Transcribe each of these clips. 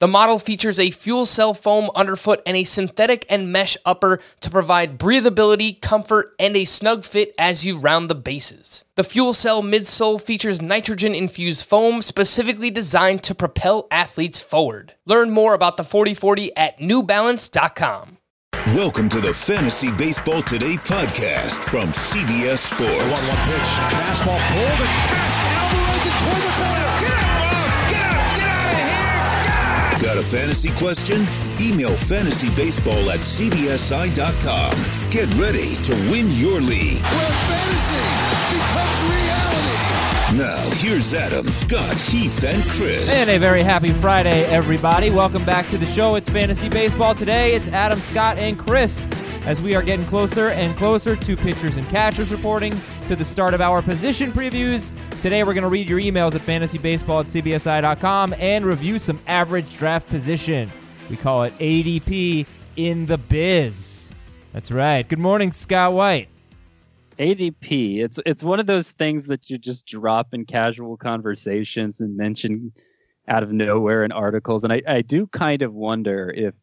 The model features a fuel cell foam underfoot and a synthetic and mesh upper to provide breathability, comfort, and a snug fit as you round the bases. The fuel cell midsole features nitrogen infused foam specifically designed to propel athletes forward. Learn more about the 4040 at newbalance.com. Welcome to the Fantasy Baseball Today podcast from CBS Sports. 1 1 pitch. Fastball pulled and a fantasy question? Email fantasybaseball at cbsi.com. Get ready to win your league. Where fantasy becomes reality. Now, here's Adam, Scott, Heath, and Chris. And a very happy Friday, everybody. Welcome back to the show. It's Fantasy Baseball. Today, it's Adam, Scott, and Chris as we are getting closer and closer to pitchers and catchers reporting to the start of our position previews. Today, we're going to read your emails at fantasybaseball at cbsi.com and review some average draft position. We call it ADP in the biz. That's right. Good morning, Scott White. ADP. It's it's one of those things that you just drop in casual conversations and mention out of nowhere in articles. And I, I do kind of wonder if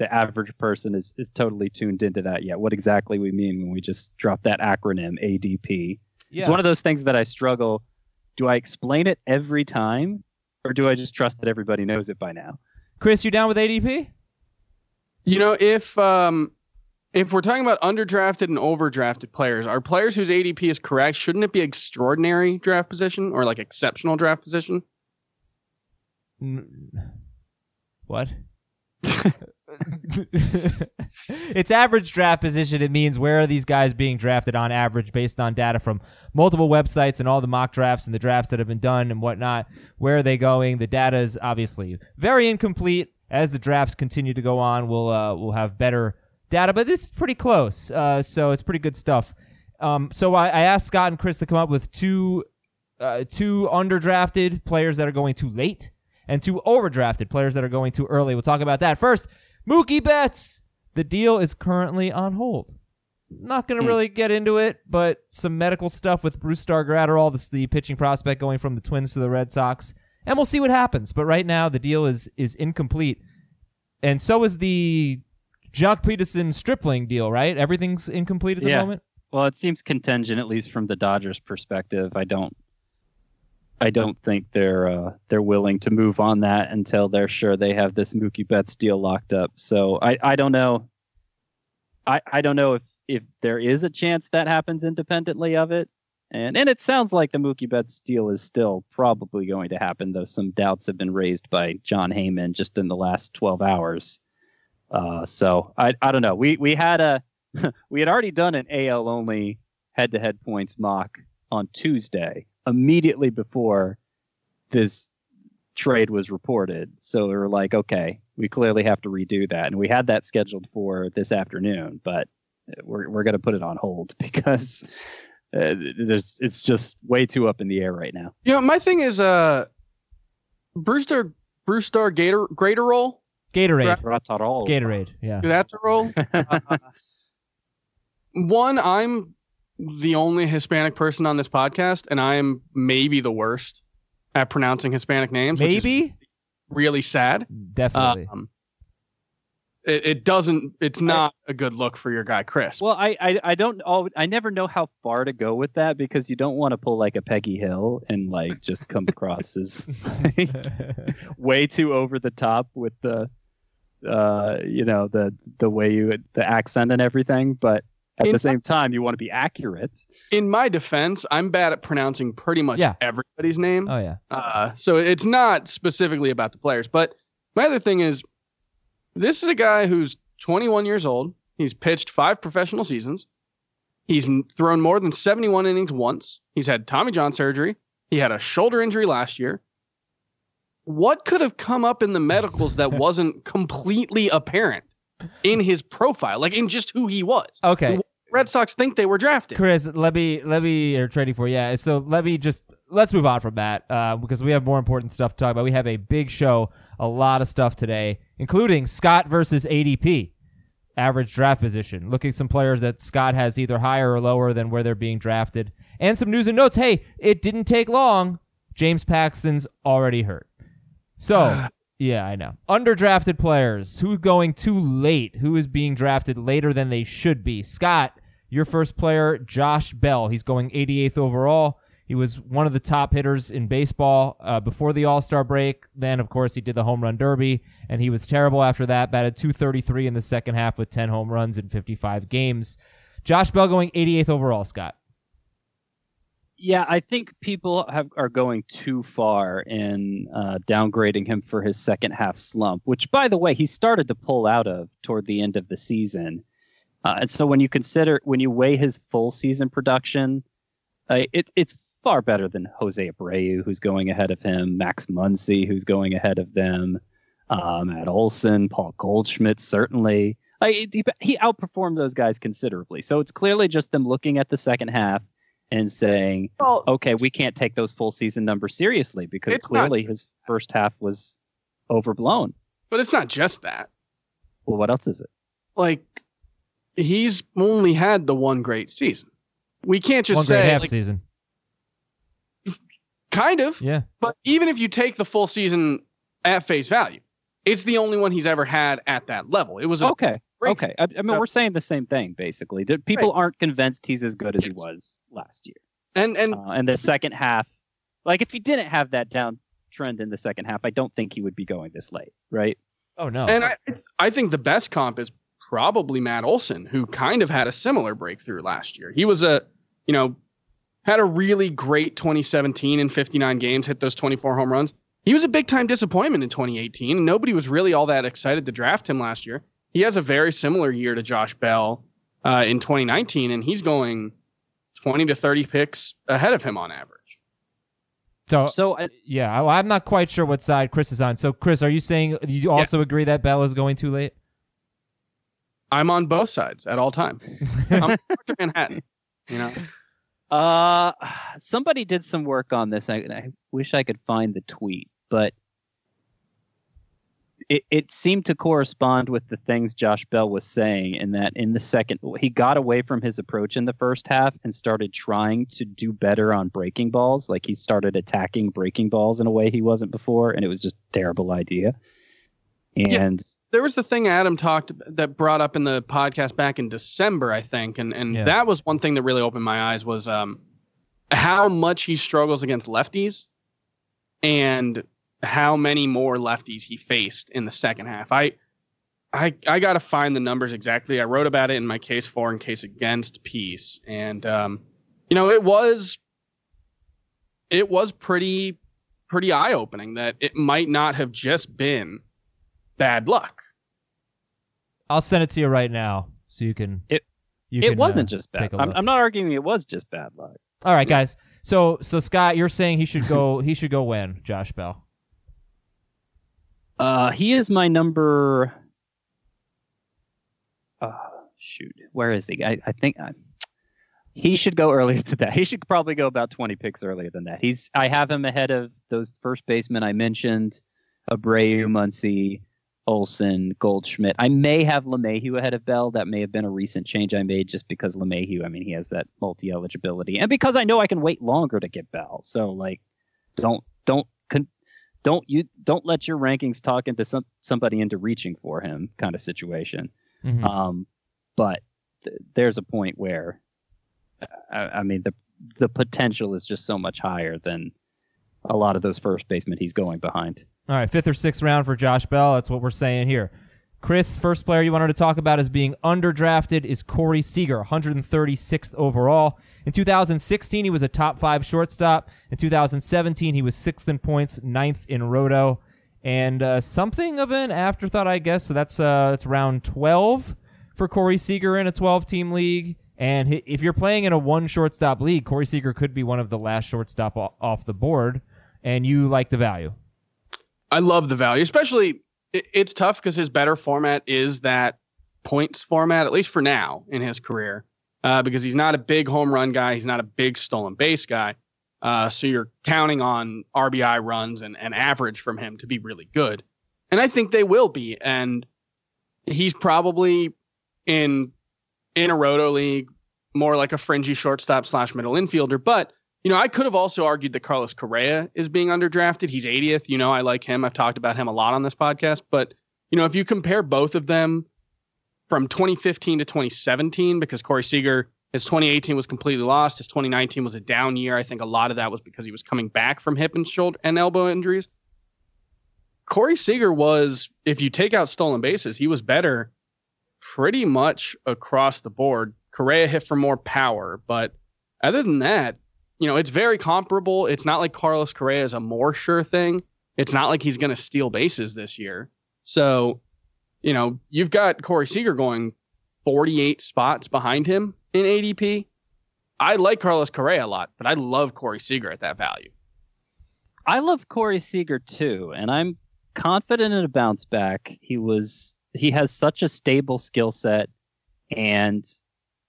the average person is, is totally tuned into that yet. What exactly we mean when we just drop that acronym ADP. Yeah. It's one of those things that I struggle. Do I explain it every time? Or do I just trust that everybody knows it by now? Chris, you down with ADP? You know, if um if we're talking about underdrafted and overdrafted players, are players whose ADP is correct, shouldn't it be extraordinary draft position or like exceptional draft position? What? it's average draft position. It means where are these guys being drafted on average based on data from multiple websites and all the mock drafts and the drafts that have been done and whatnot. Where are they going? The data is obviously very incomplete. As the drafts continue to go on, we'll uh, we'll have better data, but this is pretty close. Uh, so it's pretty good stuff. Um, so I, I, asked Scott and Chris to come up with two uh, two underdrafted players that are going too late and two overdrafted players that are going too early. We'll talk about that first. Mookie Betts. The deal is currently on hold. Not going to hmm. really get into it, but some medical stuff with Brusdar Graterol, the, the pitching prospect going from the Twins to the Red Sox, and we'll see what happens. But right now, the deal is is incomplete, and so is the Joc Pederson Stripling deal. Right, everything's incomplete at the yeah. moment. Well, it seems contingent, at least from the Dodgers' perspective. I don't I don't think they're uh, they're willing to move on that until they're sure they have this Mookie Betts deal locked up. So I, I don't know. I, I don't know if, if there is a chance that happens independently of it. And and it sounds like the Mookie Betts deal is still probably going to happen, though some doubts have been raised by Jon Heyman just in the last 12 hours. Uh, so I I don't know. We we had a we had already done an AL only head to head points mock on Tuesday immediately before this trade was reported. So we were like, okay, we clearly have to redo that. And we had that scheduled for this afternoon, but we're, we're going to put it on hold because uh, there's it's just way too up in the air right now. You know, my thing is uh Brusdar Brusdar Gator Graterol Gatorade. Graterol. Gatorade, yeah. Graterol. uh, one, I'm the only Hispanic person on this podcast, and I am maybe the worst at pronouncing Hispanic names. Maybe really sad. Definitely. Um, it, it, doesn't. It's not I, a good look for your guy, Chris. Well, I, I, I don't. All, I never know how far to go with that because you don't want to pull like a Peggy Hill and like just come across as like, way too over the top with the, uh, you know, the the way you the accent and everything. But at in the same time, you want to be accurate. In my defense, I'm bad at pronouncing pretty much yeah. everybody's name. Oh yeah. Uh, so it's not specifically about the players, but my other thing is, this is a guy who's 21 years old. He's pitched five professional seasons. He's thrown more than 71 innings once. He's had Tommy John surgery. He had a shoulder injury last year. What could have come up in the medicals that wasn't completely apparent in his profile, like in just who he was? Okay. Red Sox think they were drafted. Chris, let me let me or trading for yeah. So let me just let's move on from that uh, because we have more important stuff to talk about. We have a big show a lot of stuff today, including Scott versus ADP, average draft position. Looking at some players that Scott has either higher or lower than where they're being drafted, and some news and notes. Hey, it didn't take long. James Paxton's already hurt. So, yeah, I know. Underdrafted players. Who's going too late? Who is being drafted later than they should be? Scott, your first player, Josh Bell. He's going 88th overall. He was one of the top hitters in baseball uh, before the All Star break. Then, of course, he did the home run derby, and he was terrible after that. Batted 233 in the second half with 10 home runs in 55 games. Josh Bell going 88th overall, Scott. Yeah, I think people have, are going too far in uh, downgrading him for his second half slump, which, by the way, he started to pull out of toward the end of the season. Uh, and so when you consider, when you weigh his full season production, uh, it, it's far better than Jose Abreu, who's going ahead of him, Max Muncy, who's going ahead of them, uh, Matt Olson, Paul Goldschmidt, certainly. He, he outperformed those guys considerably. So it's clearly just them looking at the second half and saying, Well, okay, we can't take those full season numbers seriously because It's not- clearly his first half was overblown. but it's not just that. Well, what else is it? Like, he's only had the one great season. We can't just say one great say, half like, season. kind of, Yeah. but even if you take the full season at face value, it's the only one he's ever had at that level. It was a Okay. Great Okay. I, I mean, we're saying the same thing basically. The- People aren't convinced he's as good as he was last year. and and Uh, and the second half, like if he didn't have that down trend in the second half, I don't think he would be going this late, right? Oh no. And I, I think the best comp is probably Matt Olson, who kind of had a similar breakthrough last year. He was a, you know, had a really great 2017 in 59 games, hit those 24 home runs. He was a big time disappointment in 2018, and nobody was really all that excited to draft him last year. He has a very similar year to Josh Bell uh, in 2019, and he's going 20 to 30 picks ahead of him on average. so So I, yeah, I, I'm not quite sure what side Chris is on. So Chris, are you saying you also agree that Bell is going too late? I'm on both sides at all time. I'm Dr. Manhattan. You know, Uh, somebody did some work on this. I, I wish I could find the tweet, but it, it seemed to correspond with the things Josh Bell was saying in that in the second, he got away from his approach in the first half and started trying to do better on breaking balls. Like he started attacking breaking balls in a way he wasn't before, and it was just a terrible idea. Yeah. And there was the thing Adam talked that brought up in the podcast back in December, I think, and and Yeah. that was one thing that really opened my eyes was um how much he struggles against lefties, and how many more lefties he faced in the second half. I I I got to find the numbers exactly. I wrote about it in my case for and case against piece, and um, you know it was it was pretty pretty eye opening that it might not have just been bad luck. I'll send it to you right now so you can. It- you it can, wasn't uh, just bad. take a I'm, look. I'm not arguing it was just bad luck. All right, guys. So so Scott, you're saying he should go. he should go when Josh Bell. Uh, he is my number. Uh, shoot, where is he? I, I think I, he should go earlier than that. He should probably go about twenty picks earlier than that. He's. I have him ahead of those first basemen I mentioned, Abreu, Muncy, Olson, Goldschmidt. I may have LeMahieu ahead of Bell. That may have been a recent change I made just because LeMahieu. I mean, he has that multi eligibility, and because I know I can wait longer to get Bell. So like, don't don't don't you don't let your rankings talk into some somebody into reaching for him kind of situation. Mhm. Um, but th- there's a point where, uh, I, I mean, the the potential is just so much higher than a lot of those first basemen he's going behind. All right, fifth or sixth round for Josh Bell. That's what we're saying here. Chris, first player you wanted to talk about as being underdrafted is Corey Seager, 136th overall. In 2016, he was a top five shortstop. In 2017, he was sixth in points, ninth in roto, and uh, something of an afterthought, I guess. So that's uh, round 12 for Corey Seager in a 12-team league. And if you're playing in a one shortstop league, Corey Seager could be one of the last shortstop off the board, and you like the value. I love the value, especially it's tough because his better format is that points format, at least for now in his career, uh, because he's not a big home run guy. He's not a big stolen base guy. Uh, so you're counting on RBI runs and, and average from him to be really good. And I think they will be. And he's probably in in a roto league more like a fringy shortstop slash middle infielder. But you know, I could have also argued that Carlos Correa is being underdrafted. He's 80th. You know, I like him. I've talked about him a lot on this podcast. But you know, if you compare both of them from 2015 to 2017, because Corey Seager, his 2018 was completely lost. His 2019 was a down year. I think a lot of that was because he was coming back from hip and shoulder and elbow injuries. Corey Seager was, if you take out stolen bases, he was better pretty much across the board. Correa hit for more power, but other than that, you know, it's very comparable. It's not like Carlos Correa is a more sure thing. It's not like he's going to steal bases this year. So, you know, you've got Corey Seager going 48 spots behind him in ADP. I like Carlos Correa a lot, but I love Corey Seager at that value. I love Corey Seager too, and I'm confident in a bounce back. He was he has such a stable skill set, and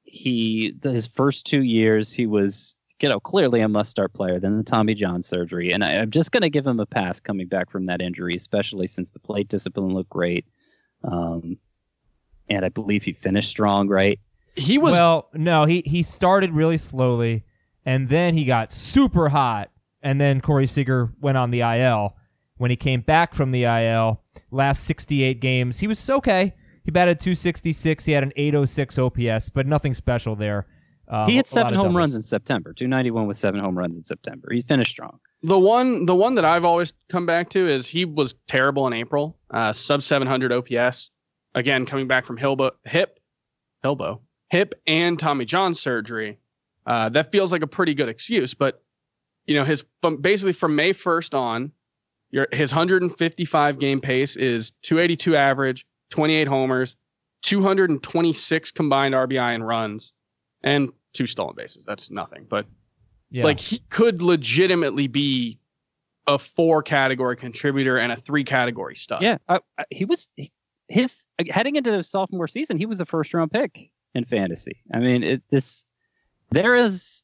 he his first two years he was you know clearly a must start player. Then the Tommy John surgery, and I, am just going to give him a pass coming back from that injury, especially since the plate discipline looked great, um, and I believe he finished strong. Right? He was well, no, he he started really slowly, and then he got super hot, and then Corey Seager went on the IL. When he came back from the IL, last 68 games, he was okay. He batted 266. He had an 806 OPS, but nothing special there. Uh, he hit seven home runs in September. 291 with seven home runs in September. He finished strong. The one, the one that I've always come back to is he was terrible in April. Uh, sub 700 OPS. Again, coming back from Hilbo, hip, Hilbo, hip, and Tommy John surgery. Uh, that feels like a pretty good excuse, but you know his basically from May 1st on, your his 155 game pace is 282 average, 28 homers, 226 combined RBI and runs, and two stolen bases. That's nothing, but yeah. like he could legitimately be a four category contributor and a three category stud. Yeah, uh, he was his heading into the sophomore season. He was a first round pick in fantasy. I mean, it, this there is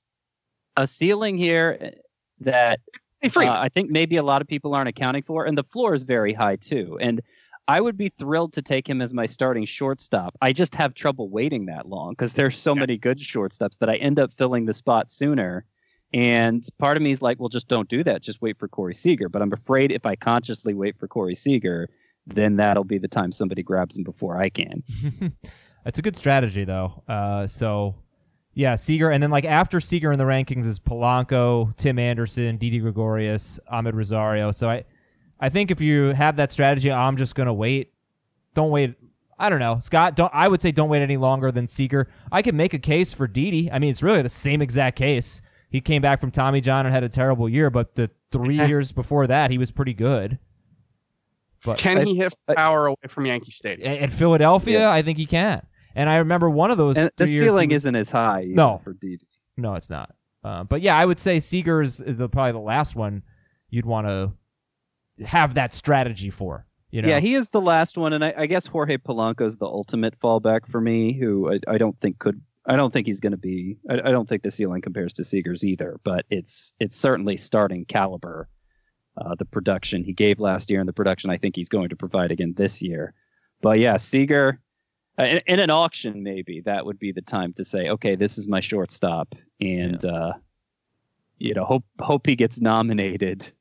a ceiling here that uh, I think maybe a lot of people aren't accounting for, and the floor is very high too. And I would be thrilled to take him as my starting shortstop. I just have trouble waiting that long because there's so yeah. many good shortstops that I end up filling the spot sooner. And part of me is like, well, just don't do that. Just wait for Corey Seager. But I'm afraid if I consciously wait for Corey Seager, then that'll be the time somebody grabs him before I can. That's a good strategy, though. Uh, so yeah, Seager, and then like after Seager in the rankings is Polanco, Tim Anderson, Didi Gregorius, Amed Rosario. So I, I think if you have that strategy, I'm just gonna wait. Don't wait. I don't know, Scott. Don't. I would say don't wait any longer than Seager. I can make a case for Didi. I mean, it's really the same exact case. He came back from Tommy John and had a terrible year, but the three years before that, he was pretty good. But can he hit power away from Yankee Stadium? At Philadelphia, yeah. I think he can. And I remember one of those. And the ceiling was, isn't as high. No, for Didi. No, it's not. Uh, but yeah, I would say Seager's the probably the last one you'd want to have that strategy for. You know? Yeah, he is the last one, and I, I guess Jorge Polanco is the ultimate fallback for me. Who I, I don't think could. I don't think he's going to be. I, I, don't think the ceiling compares to Seager's either. But it's it's certainly starting caliber. Uh, the production he gave last year and the production I think he's going to provide again this year. But yeah, Seager uh, in, in, an auction maybe that would be the time to say okay this is my shortstop and yeah. uh, you know hope hope he gets nominated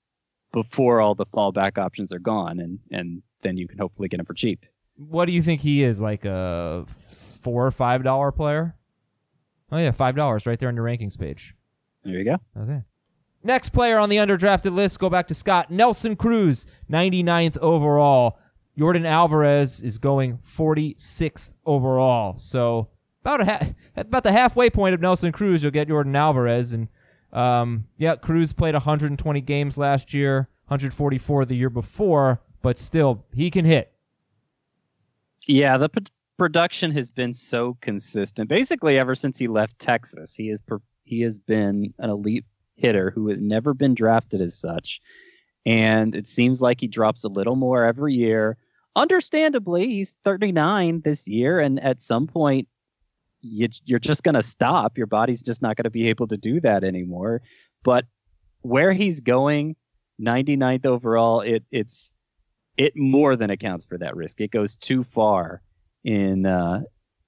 before all the fallback options are gone and and then you can hopefully get him for cheap what do you think he is like a four or five dollar player oh yeah five dollars right there on your rankings page there you go okay Next player on the underdrafted list, go back to Scott. Nelson Cruz, 99th overall. Yordan Alvarez is going 46th overall. So about a ha- about the halfway point of Nelson Cruz, you'll get Yordan Alvarez. And um, yeah, Cruz played 120 games last year, 144 the year before, but still he can hit. Yeah, the production has been so consistent. Basically, ever since he left Texas, he per- he has been an elite hitter who has never been drafted as such. And it seems like he drops a little more every year understandably, he's 39 this year, and at some point, you, you're just going to stop. Your body's just not going to be able to do that anymore. But where he's going, 99th overall, it it's it more than accounts for that risk. It goes too far in uh,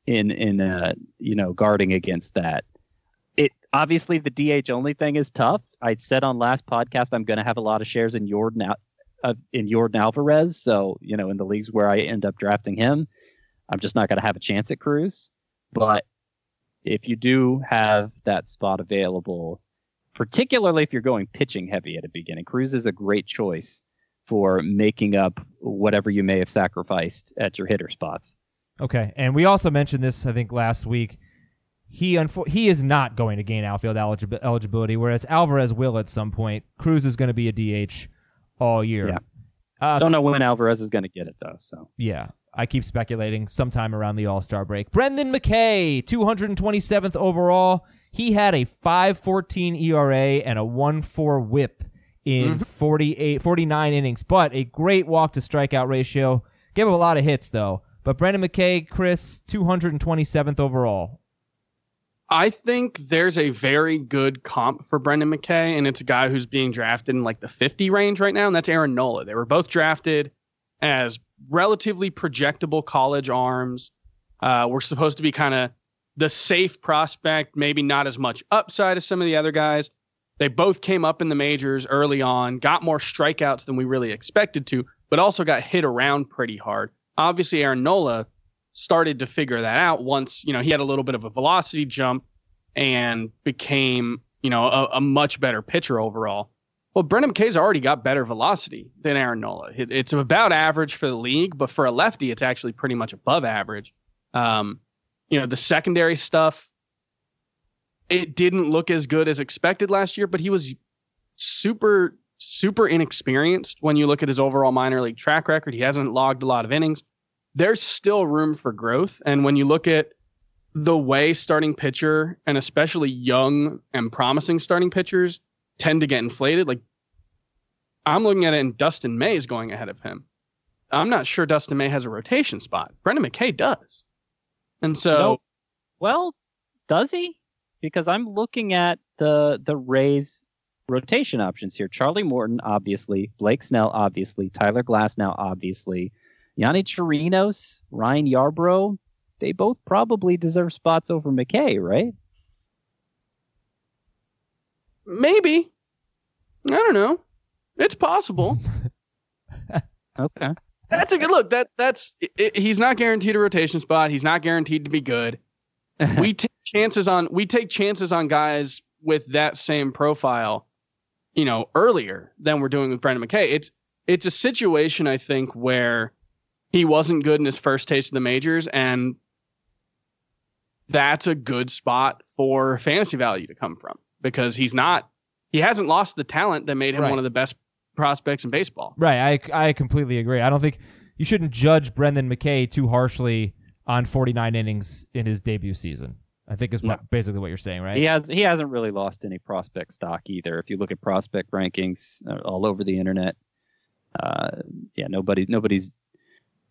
in in uh, you know guarding against that. It obviously the DH only thing is tough. I said on last podcast I'm going to have a lot of shares in Yordan uh, in Yordan Alvarez. So you know in the leagues where I end up drafting him, I'm just not going to have a chance at Cruz. But if you do have that spot available, particularly if you're going pitching heavy at a beginning, Cruz is a great choice for making up whatever you may have sacrificed at your hitter spots. Okay, and we also mentioned this I think last week. He unfo- he is not going to gain outfield eligi- eligibility, whereas Alvarez will at some point. Cruz is going to be a DH all year. Yeah. Uh, Don't know when Alvarez is going to get it though. So Yeah, I keep speculating sometime around the All Star break. Brendan McKay, 227th overall. He had a 5.14 ERA and a 1.4 WHIP in 48, 49 innings, but a great walk to strikeout ratio. Gave him a lot of hits though. But Brendan McKay, Chris, 227th overall. I think there's a very good comp for Brendan McKay, and it's a guy who's being drafted in like the 50 range right now, and that's Aaron Nola. They were both drafted as relatively projectable college arms. Uh, we're supposed to be kind of the safe prospect, maybe not as much upside as some of the other guys. They both came up in the majors early on, got more strikeouts than we really expected to, but also got hit around pretty hard. Obviously, Aaron Nola started to figure that out once you know he had a little bit of a velocity jump and became you know a, a much better pitcher overall. Well, Brendan McKay's already got better velocity than Aaron Nola. It, it's about average for the league, but for a lefty, it's actually pretty much above average. Um, you know, the secondary stuff, it didn't look as good as expected last year, but he was super, super inexperienced when you look at his overall minor league track record. He hasn't logged a lot of innings. There's still room for growth. And when you look at the way starting pitcher and especially young and promising starting pitchers tend to get inflated, like I'm looking at it and Dustin May is going ahead of him. I'm not sure Dustin May has a rotation spot. Brendan McKay does. And so Nope. Well, does he? Because I'm looking at the the Rays rotation options here. Charlie Morton, obviously. Blake Snell, obviously. Tyler Glasnow, obviously. Yonny Chirinos, Ryan Yarbrough. They both probably deserve spots over McKay, right? maybe. I don't know. It's possible. Okay. That's a good look. That that's i i he's not guaranteed a rotation spot. He's not guaranteed to be good. we take chances on we take chances on guys with that same profile, you know, earlier than we're doing with Brendan McKay. It's it's a situation I think where he wasn't good in his first taste of the majors, and that's a good spot for fantasy value to come from because he's not he hasn't lost the talent that made him Right. one of the best prospects in baseball. Right, I I completely agree. I don't think you shouldn't judge Brendan McKay too harshly on 49 innings in his debut season. I think is what, basically what you're saying, right? He has he hasn't really lost any prospect stock either. If you look at prospect rankings uh, all over the internet, uh, yeah, nobody nobody's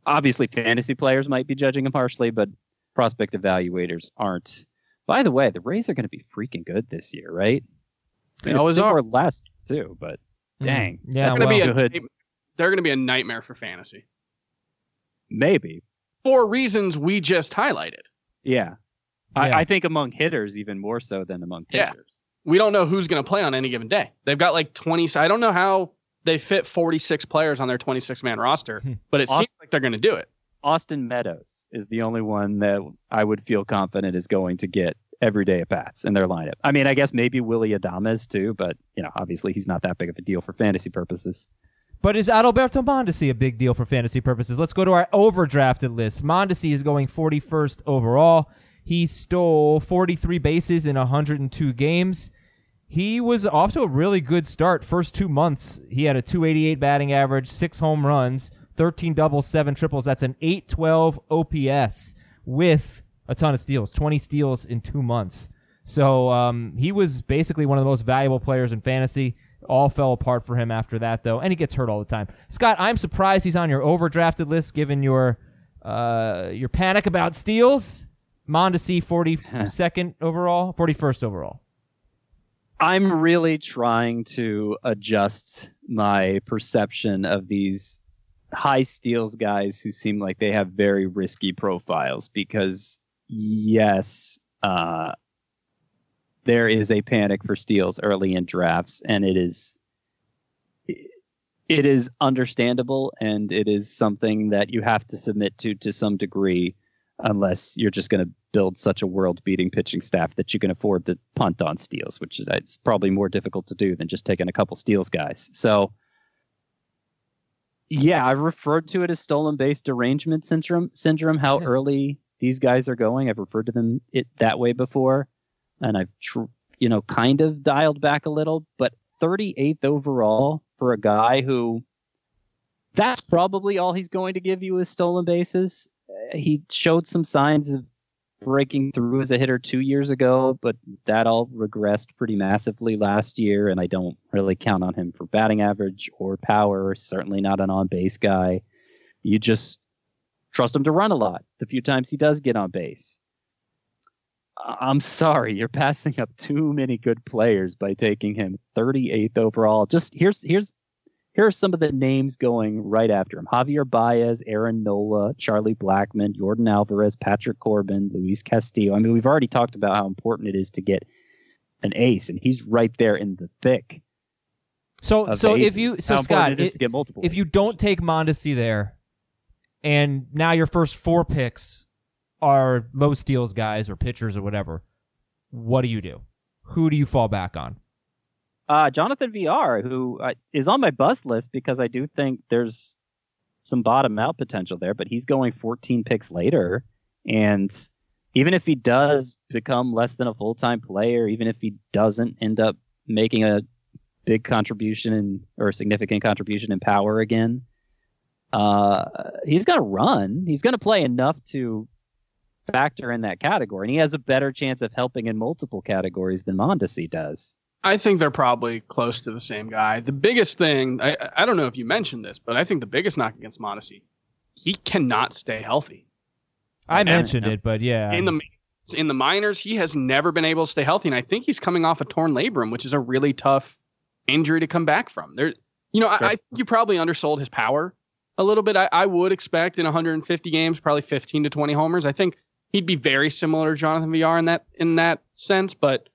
obviously fantasy players might be judging him harshly, but prospect evaluators aren't. By the way, the Rays are going to be freaking good this year, right? They always are. were last too, but Mhm. dang, Yeah, It's well, gonna be a, they're going to be a nightmare for fantasy maybe, for reasons we just highlighted. yeah. Yeah. I, I think among hitters even more so than among pitchers. Yeah. pitchers. We don't know who's going to play on any given day. They've got like 20. I don't know how they fit 46 players on their 26 man roster, Hmm. but it Awesome. seems like they're going to do it. Austin Meadows is the only one that I would feel confident is going to get everyday at bats in their lineup. I mean, I guess maybe Willie Adames too, but you know, obviously he's not that big of a deal for fantasy purposes. But is Adalberto Mondesi a big deal for fantasy purposes? Let's go to our overdrafted list. Mondesi is going 41st overall. He stole 43 bases in 102 games. He was off to a really good start. First two months, he had a 288 batting average, six home runs, 13 doubles, seven triples. That's an 812 OPS with a ton of steals, 20 steals in two months. So um, he was basically one of the most valuable players in fantasy. All fell apart for him after that, though, and he gets hurt all the time. Scott, I'm surprised he's on your overdrafted list, given your uh, your panic about steals. Mondesi, 42nd overall, 41st overall. I'm really trying to adjust my perception of these high steals guys who seem like they have very risky profiles because yes, uh, there is a panic for steals early in drafts, and it is it is understandable and it is something that you have to submit to to some degree unless you're just going to build such a world-beating pitching staff that you can afford to punt on steals which it's probably more difficult to do than just taking a couple steals guys. So yeah i've referred to it as stolen base derangement syndrome syndrome how early these guys are going. I've referred to them it that way before and i've tr- you know kind of dialed back a little but 38th overall for a guy who that's probably all he's going to give you is stolen bases. He showed some signs of breaking through as a hitter two years ago, but that all regressed pretty massively last year, and I don't really count on him for batting average or power, certainly not an on base guy. You just trust him to run a lot the few times he does get on base. I'm sorry, you're passing up too many good players by taking him 38th overall. Just here's here's here are some of the names going right after him: Javier Baez, Aaron Nola, Charlie Blackmon, Yordan Alvarez, Patrick Corbin, Luis Castillo. I mean, we've already talked about how important it is to get an ace, and he's right there in the thick. So so if you so How Scott, it is i- to get multiple if you don't take Mondesi there, and now your first four picks are low steals guys or pitchers or whatever, what do you do? Who do you fall back on? Uh, Jonathan Villar, who uh, is on my bust list because I do think there's some bottom out potential there, but he's going 14 picks later. And even if he does become less than a full time player, even if he doesn't end up making a big contribution in, or significant contribution in power again, uh, he's going to run. He's going to play enough to factor in that category. And he has a better chance of helping in multiple categories than Mondesi does. I think they're probably close to the same guy. The biggest thing, I, I don't know if you mentioned this, but I think the biggest knock against Mondesi, he cannot stay healthy. I Yeah. mentioned it, but yeah, in the in the minors, he has never been able to stay healthy, and I think he's coming off a torn labrum, which is a really tough injury to come back from. There, you know, Sure. I, I think you probably undersold his power a little bit. I, I would expect in 150 games, probably 15 to 20 homers. I think he'd be very similar to Jonathan Villar in that in that sense, but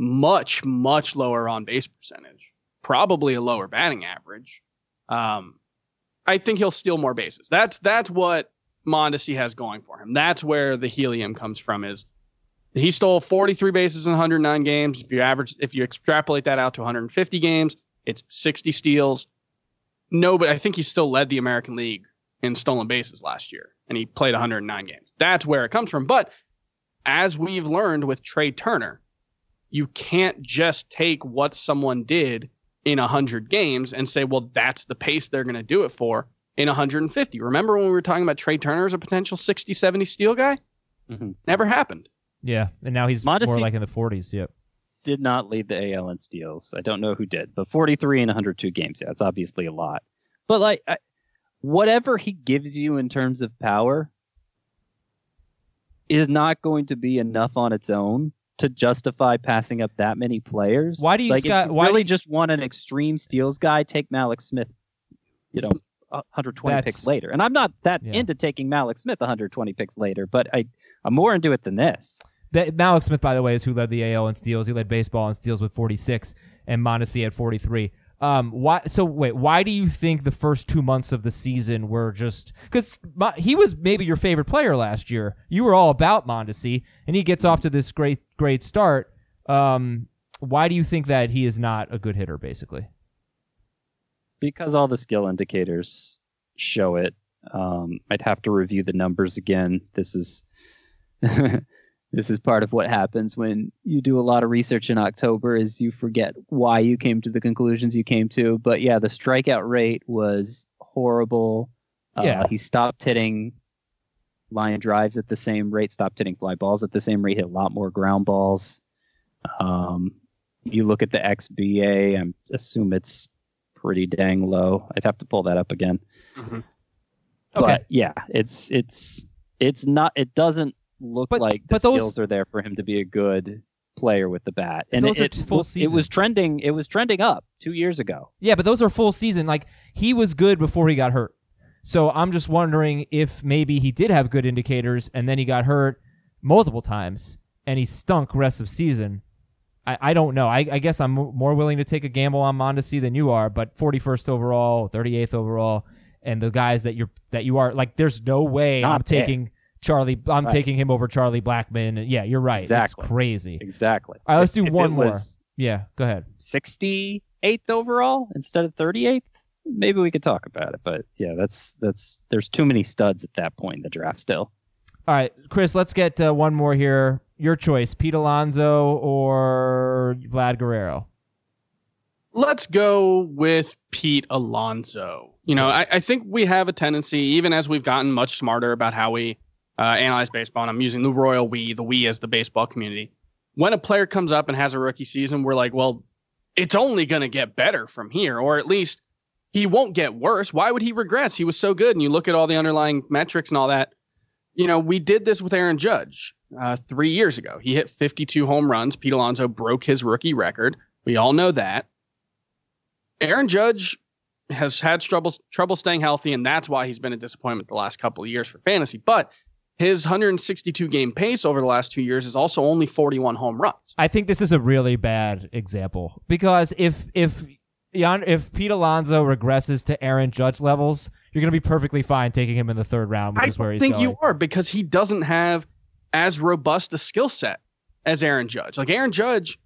much much lower on base percentage, probably a lower batting average. Um, I think he'll steal more bases. That's that's what Mondesi has going for him. That's where the helium comes from. Is he stole 43 bases in 109 games? If you average, if you extrapolate that out to 150 games, it's 60 steals. No, but I think he still led the American League in stolen bases last year, and he played 109 games. That's where it comes from. But as we've learned with Trea Turner, you can't just take what someone did in 100 games and say, well, that's the pace they're going to do it for in 150. Remember when we were talking about Trea Turner as a potential 60, 70 steal guy? Mhm. Never happened. yeah, and now he's Mondesi- more like in the 40s. Yep. did not lead the AL in steals. I don't know who did, but 43 in 102 games. Yeah, it's obviously a lot. But like, I, whatever he gives you in terms of power is not going to be enough on its own to justify passing up that many players. Why do you, like, Scott- If you why do really you- just want an extreme steals guy, take Mallex Smith. You know. 120 That's- picks later, and I'm not that Yeah. into taking Mallex Smith 120 picks later, but I I'm more into it than this. That, Mallex Smith, by the way, is who led the AL in steals. He led baseball in steals with 46, and Mondesi had 43. Um, why? So wait, why do you think the first two months of the season were just because he was maybe your favorite player last year? You were all about Mondesi, and he gets off to this great great start. Um, why do you think that he is not a good hitter? Basically, because all the skill indicators show it. Um, I'd have to review the numbers again. This is this is part of what happens when you do a lot of research in October is you forget why you came to the conclusions you came to. But yeah, the strikeout rate was horrible. Uh, Yeah. he stopped hitting line drives at the same rate, stopped hitting fly balls at the same rate, hit a lot more ground balls. Um, you look at the XBA, I assume it's pretty dang low. I'd have to pull that up again. Mhm. But yeah, it's it's it's not. It doesn't look But- like the but those- skills are there for him to be a good player with the bat. And it, it, it was trending. It was trending up two years ago. yeah, but those are full season. Like he was good before he got hurt. So I'm just wondering if maybe he did have good indicators and then he got hurt multiple times and he stunk rest of season. I, I don't know. I, I guess I'm more willing to take a gamble on Mondesi than you are, but 41st overall, 38th overall, and the guys that you're that you are like, there's no way Not I'm there. taking Charlie. I'm Right. taking him over Charlie Blackmon. Yeah, you're right. Exactly. It's crazy. Exactly. All right, let's do if one it more. Yeah, go ahead. 68th overall instead of 38th, maybe we could talk about it. But yeah, that's that's there's too many studs at that point in the draft still. All right, Chris, let's get uh, one more here. Your choice, Pete Alonso or Vlad Guerrero? Let's go with Pete Alonso. You know, I, I think we have a tendency, even as we've gotten much smarter about how we uh, analyze baseball, and I'm using the royal we, the we as the baseball community. When a player comes up and has a rookie season, we're like, well, it's only going to get better from here, or at least he won't get worse. Why would he regress? He was so good. And you look at all the underlying metrics and all that. You know, we did this with Aaron Judge uh, three years ago. He hit 52 home runs. Pete Alonso broke his rookie record. We all know that. Aaron Judge has had trouble trouble staying healthy, and that's why he's been a disappointment the last couple of years for fantasy. But his 162 game pace over the last two years is also only 41 home runs. I think this is a really bad example because if if if Pete Alonso regresses to Aaron Judge levels, you're going to be perfectly fine taking him in the third round, which I is where he's think going. you are because he doesn't have as robust a skill set as Aaron Judge. Like Aaron Judge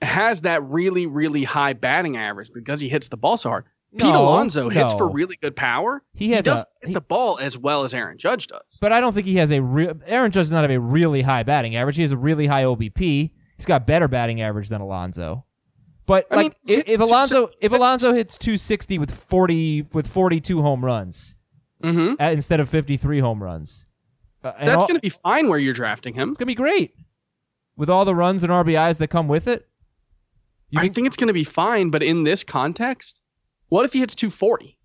has that really, really high batting average because he hits the ball so hard. Pete No, Alonso hits for really good power. He has does a- hit he- the ball as well as Aaron Judge does. But I don't think he has a real. Aaron Judge does not have a really high batting average. He has a really high OBP. He's got better batting average than Alonso. But I like, mean, if, if Alonso if Alonso hits 260 with 40 with 42 home runs Mm-hmm. uh, instead of 53 home runs, uh, That's going to be fine where you're drafting him. it's gonna be great with all the runs and RBIs that come with it. You I think- think it's going to be fine, but in this context, what if he hits 240?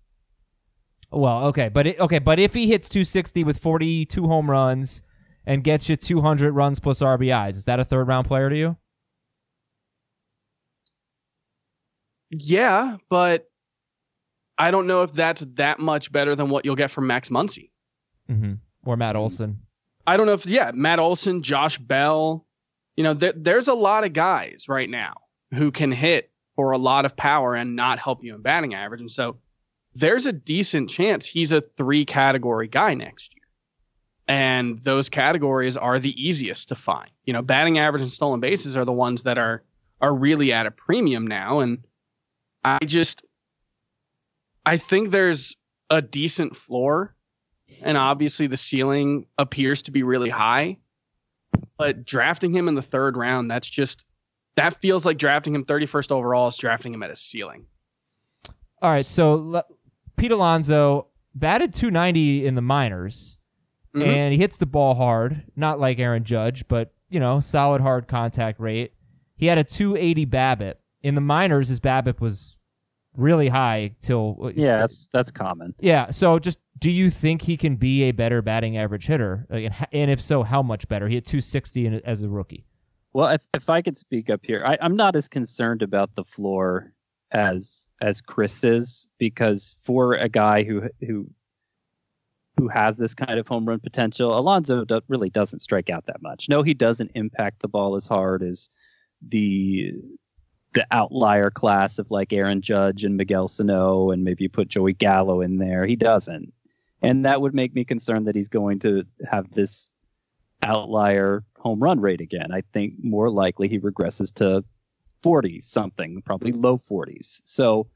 Well, okay, but it, okay, but if he hits 260 with 42 home runs and gets you 200 runs plus RBIs, is that a third round player to you? Yeah, but I don't know if that's that much better than what you'll get from Max Muncy. Mm-hmm. Or Matt Olson? I don't know if yeah, Matt Olson, Josh Bell, you know, there, there's a lot of guys right now who can hit for a lot of power and not help you in batting average, and so there's a decent chance he's a three category guy next year. And those categories are the easiest to find. You know, batting average and stolen bases are the ones that are are really at a premium now. And I just I think there's a decent floor and obviously the ceiling appears to be really high. But drafting him in the third round, that's just that feels like drafting him 31st overall is drafting him at a ceiling. All right, so le- Pete Alonso batted 290 in the minors, Mhm. and he hits the ball hard, not like Aaron Judge, but you know, solid hard contact rate. He had a 280 BABIP in the minors. His BABIP was really high till Yeah, that's that's common. yeah. So just do you think he can be a better batting average hitter? And, and if so, how much better? He had 260 in, as a rookie. Well, if, if I could speak up here, I, I'm not as concerned about the floor as as Chris is because for a guy who who who has this kind of home run potential, Alonso do, really doesn't strike out that much. No, he doesn't impact the ball as hard as the the outlier class of like Aaron Judge and Miguel Sano, and maybe you put Joey Gallo in there. He doesn't, and that would make me concerned that he's going to have this outlier home run rate again. I think more likely he regresses to 40 something, probably low 40s. So,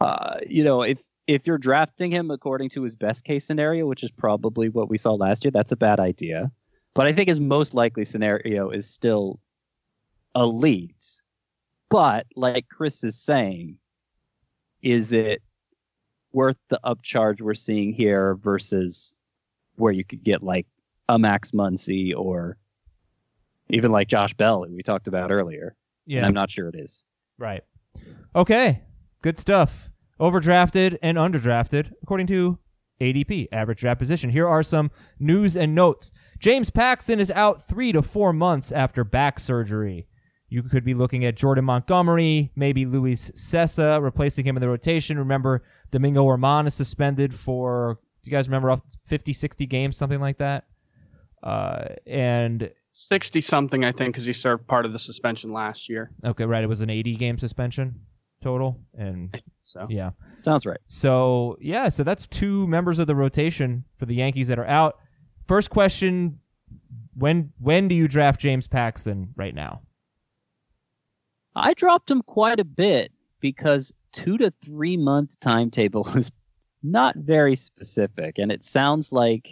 uh, you know, if if you're drafting him according to his best case scenario, which is probably what we saw last year, that's a bad idea. But I think his most likely scenario is still elite. But like Chris is saying, is it worth the upcharge we're seeing here versus where you could get like a Max Muncy or even like Josh Bell, who we talked about earlier. And I'm not sure it is. Right. Okay. Good stuff. Overdrafted and underdrafted, according to ADP, average draft position. Here are some news and notes. James Paxton is out three to four months after back surgery. You could be looking at Jordan Montgomery, maybe Luis Cessa replacing him in the rotation. Remember, Domingo Germán is suspended for, do you guys remember, off 50, 60 games, something like that? Uh, and 60 something, I think, because he served part of the suspension last year. okay, right, it was an 80 game suspension total. And So yeah. Sounds right. So yeah, so that's two members of the rotation for the Yankees that are out. First question: When when do you draft James Paxton right now? I dropped him quite a bit because two to three month timetable is not very specific, and it sounds like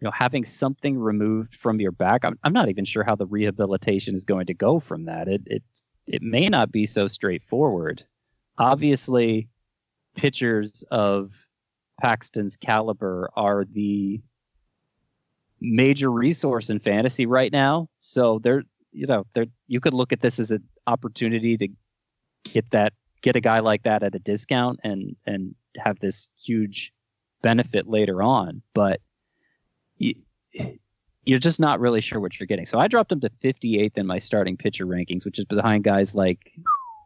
you know having something removed from your back. I'm, I'm not even sure how the rehabilitation is going to go from that. It it it may not be so straightforward. Obviously, pitchers of Paxton's caliber are the major resource in fantasy right now. So they're you know they're you could look at this as an opportunity to get that get a guy like that at a discount and and have this huge benefit later on. But you, you're just not really sure what you're getting. So I dropped him to 58th in my starting pitcher rankings, which is behind guys like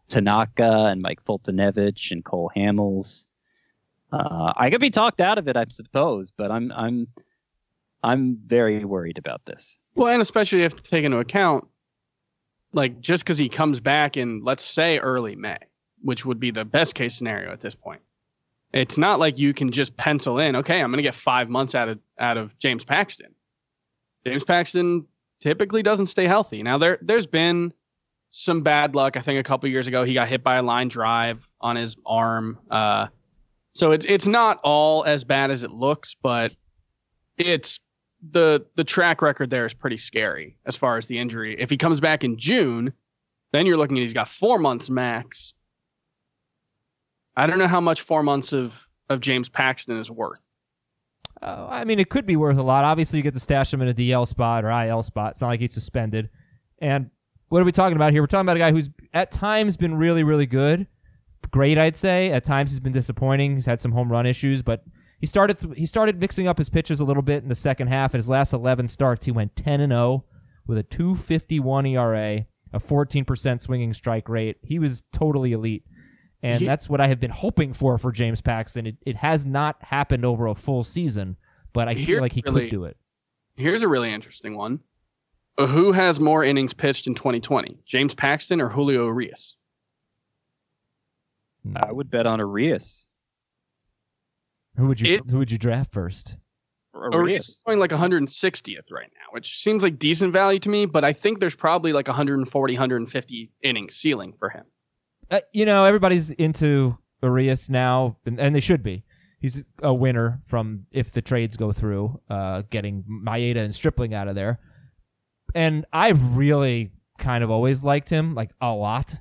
Tanaka and Mike Foltynewicz and Cole Hamels. Uh, I could be talked out of it, I suppose, but I'm I'm I'm very worried about this. Well, and especially if to take into account, like just because he comes back in, let's say early May, which would be the best case scenario at this point. It's not like you can just pencil in, okay, I'm going to get five months out of out of James Paxton. James Paxton typically doesn't stay healthy. Now there there's been some bad luck. I think a couple years ago he got hit by a line drive on his arm. Uh, so it's it's not all as bad as it looks, but it's the the track record there is pretty scary as far as the injury. If he comes back in June, then you're looking at he's got four months max. I don't know how much four months of of James Paxton is worth. Uh, I mean, it could be worth a lot. Obviously, you get to stash him in a DL spot or IL spot. It's not like he's suspended. And what are we talking about here? We're talking about a guy who's at times been really, really good, great, I'd say. At times he's been disappointing. He's had some home run issues, but he started th- he started mixing up his pitches a little bit in the second half. In his last 11 starts, he went 10 and 0 with a 2.51 ERA, a 14% swinging strike rate. He was totally elite. And He- that's what I have been hoping for for James Paxton. It, it has not happened over a full season, but I Here, feel like he really- could do it. Here's a really interesting one. Uh, Who has more innings pitched in 2020, James Paxton or Julio Urias? I would bet on Urias. Who would you It's- Who would you draft first? Urias is going like 160th right now, which seems like decent value to me, but I think there's probably like 140, 150 innings ceiling for him. Uh, you know, everybody's into Urias now, and, and they should be. He's a winner from if the trades go through, uh, getting Maeda and Stripling out of there. And I've really kind of always liked him, like a lot.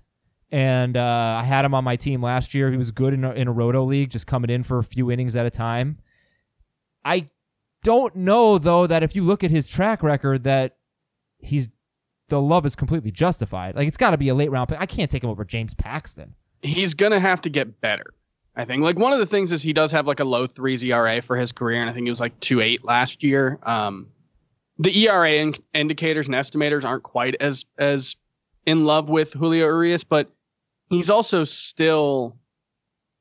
And uh, I had him on my team last year. He was good in a, in a roto league, just coming in for a few innings at a time. I don't know though that if you look at his track record, that he's the love is completely justified. Like it's got to be a late round pick. I can't take him over James Paxton. He's to have to get better. I think like one of the things is he does have like a low three ERA for his career, and I think he was like two eight last year. Um, the ERA in- indicators and estimators aren't quite as as in love with Julio Urias, but he's also still,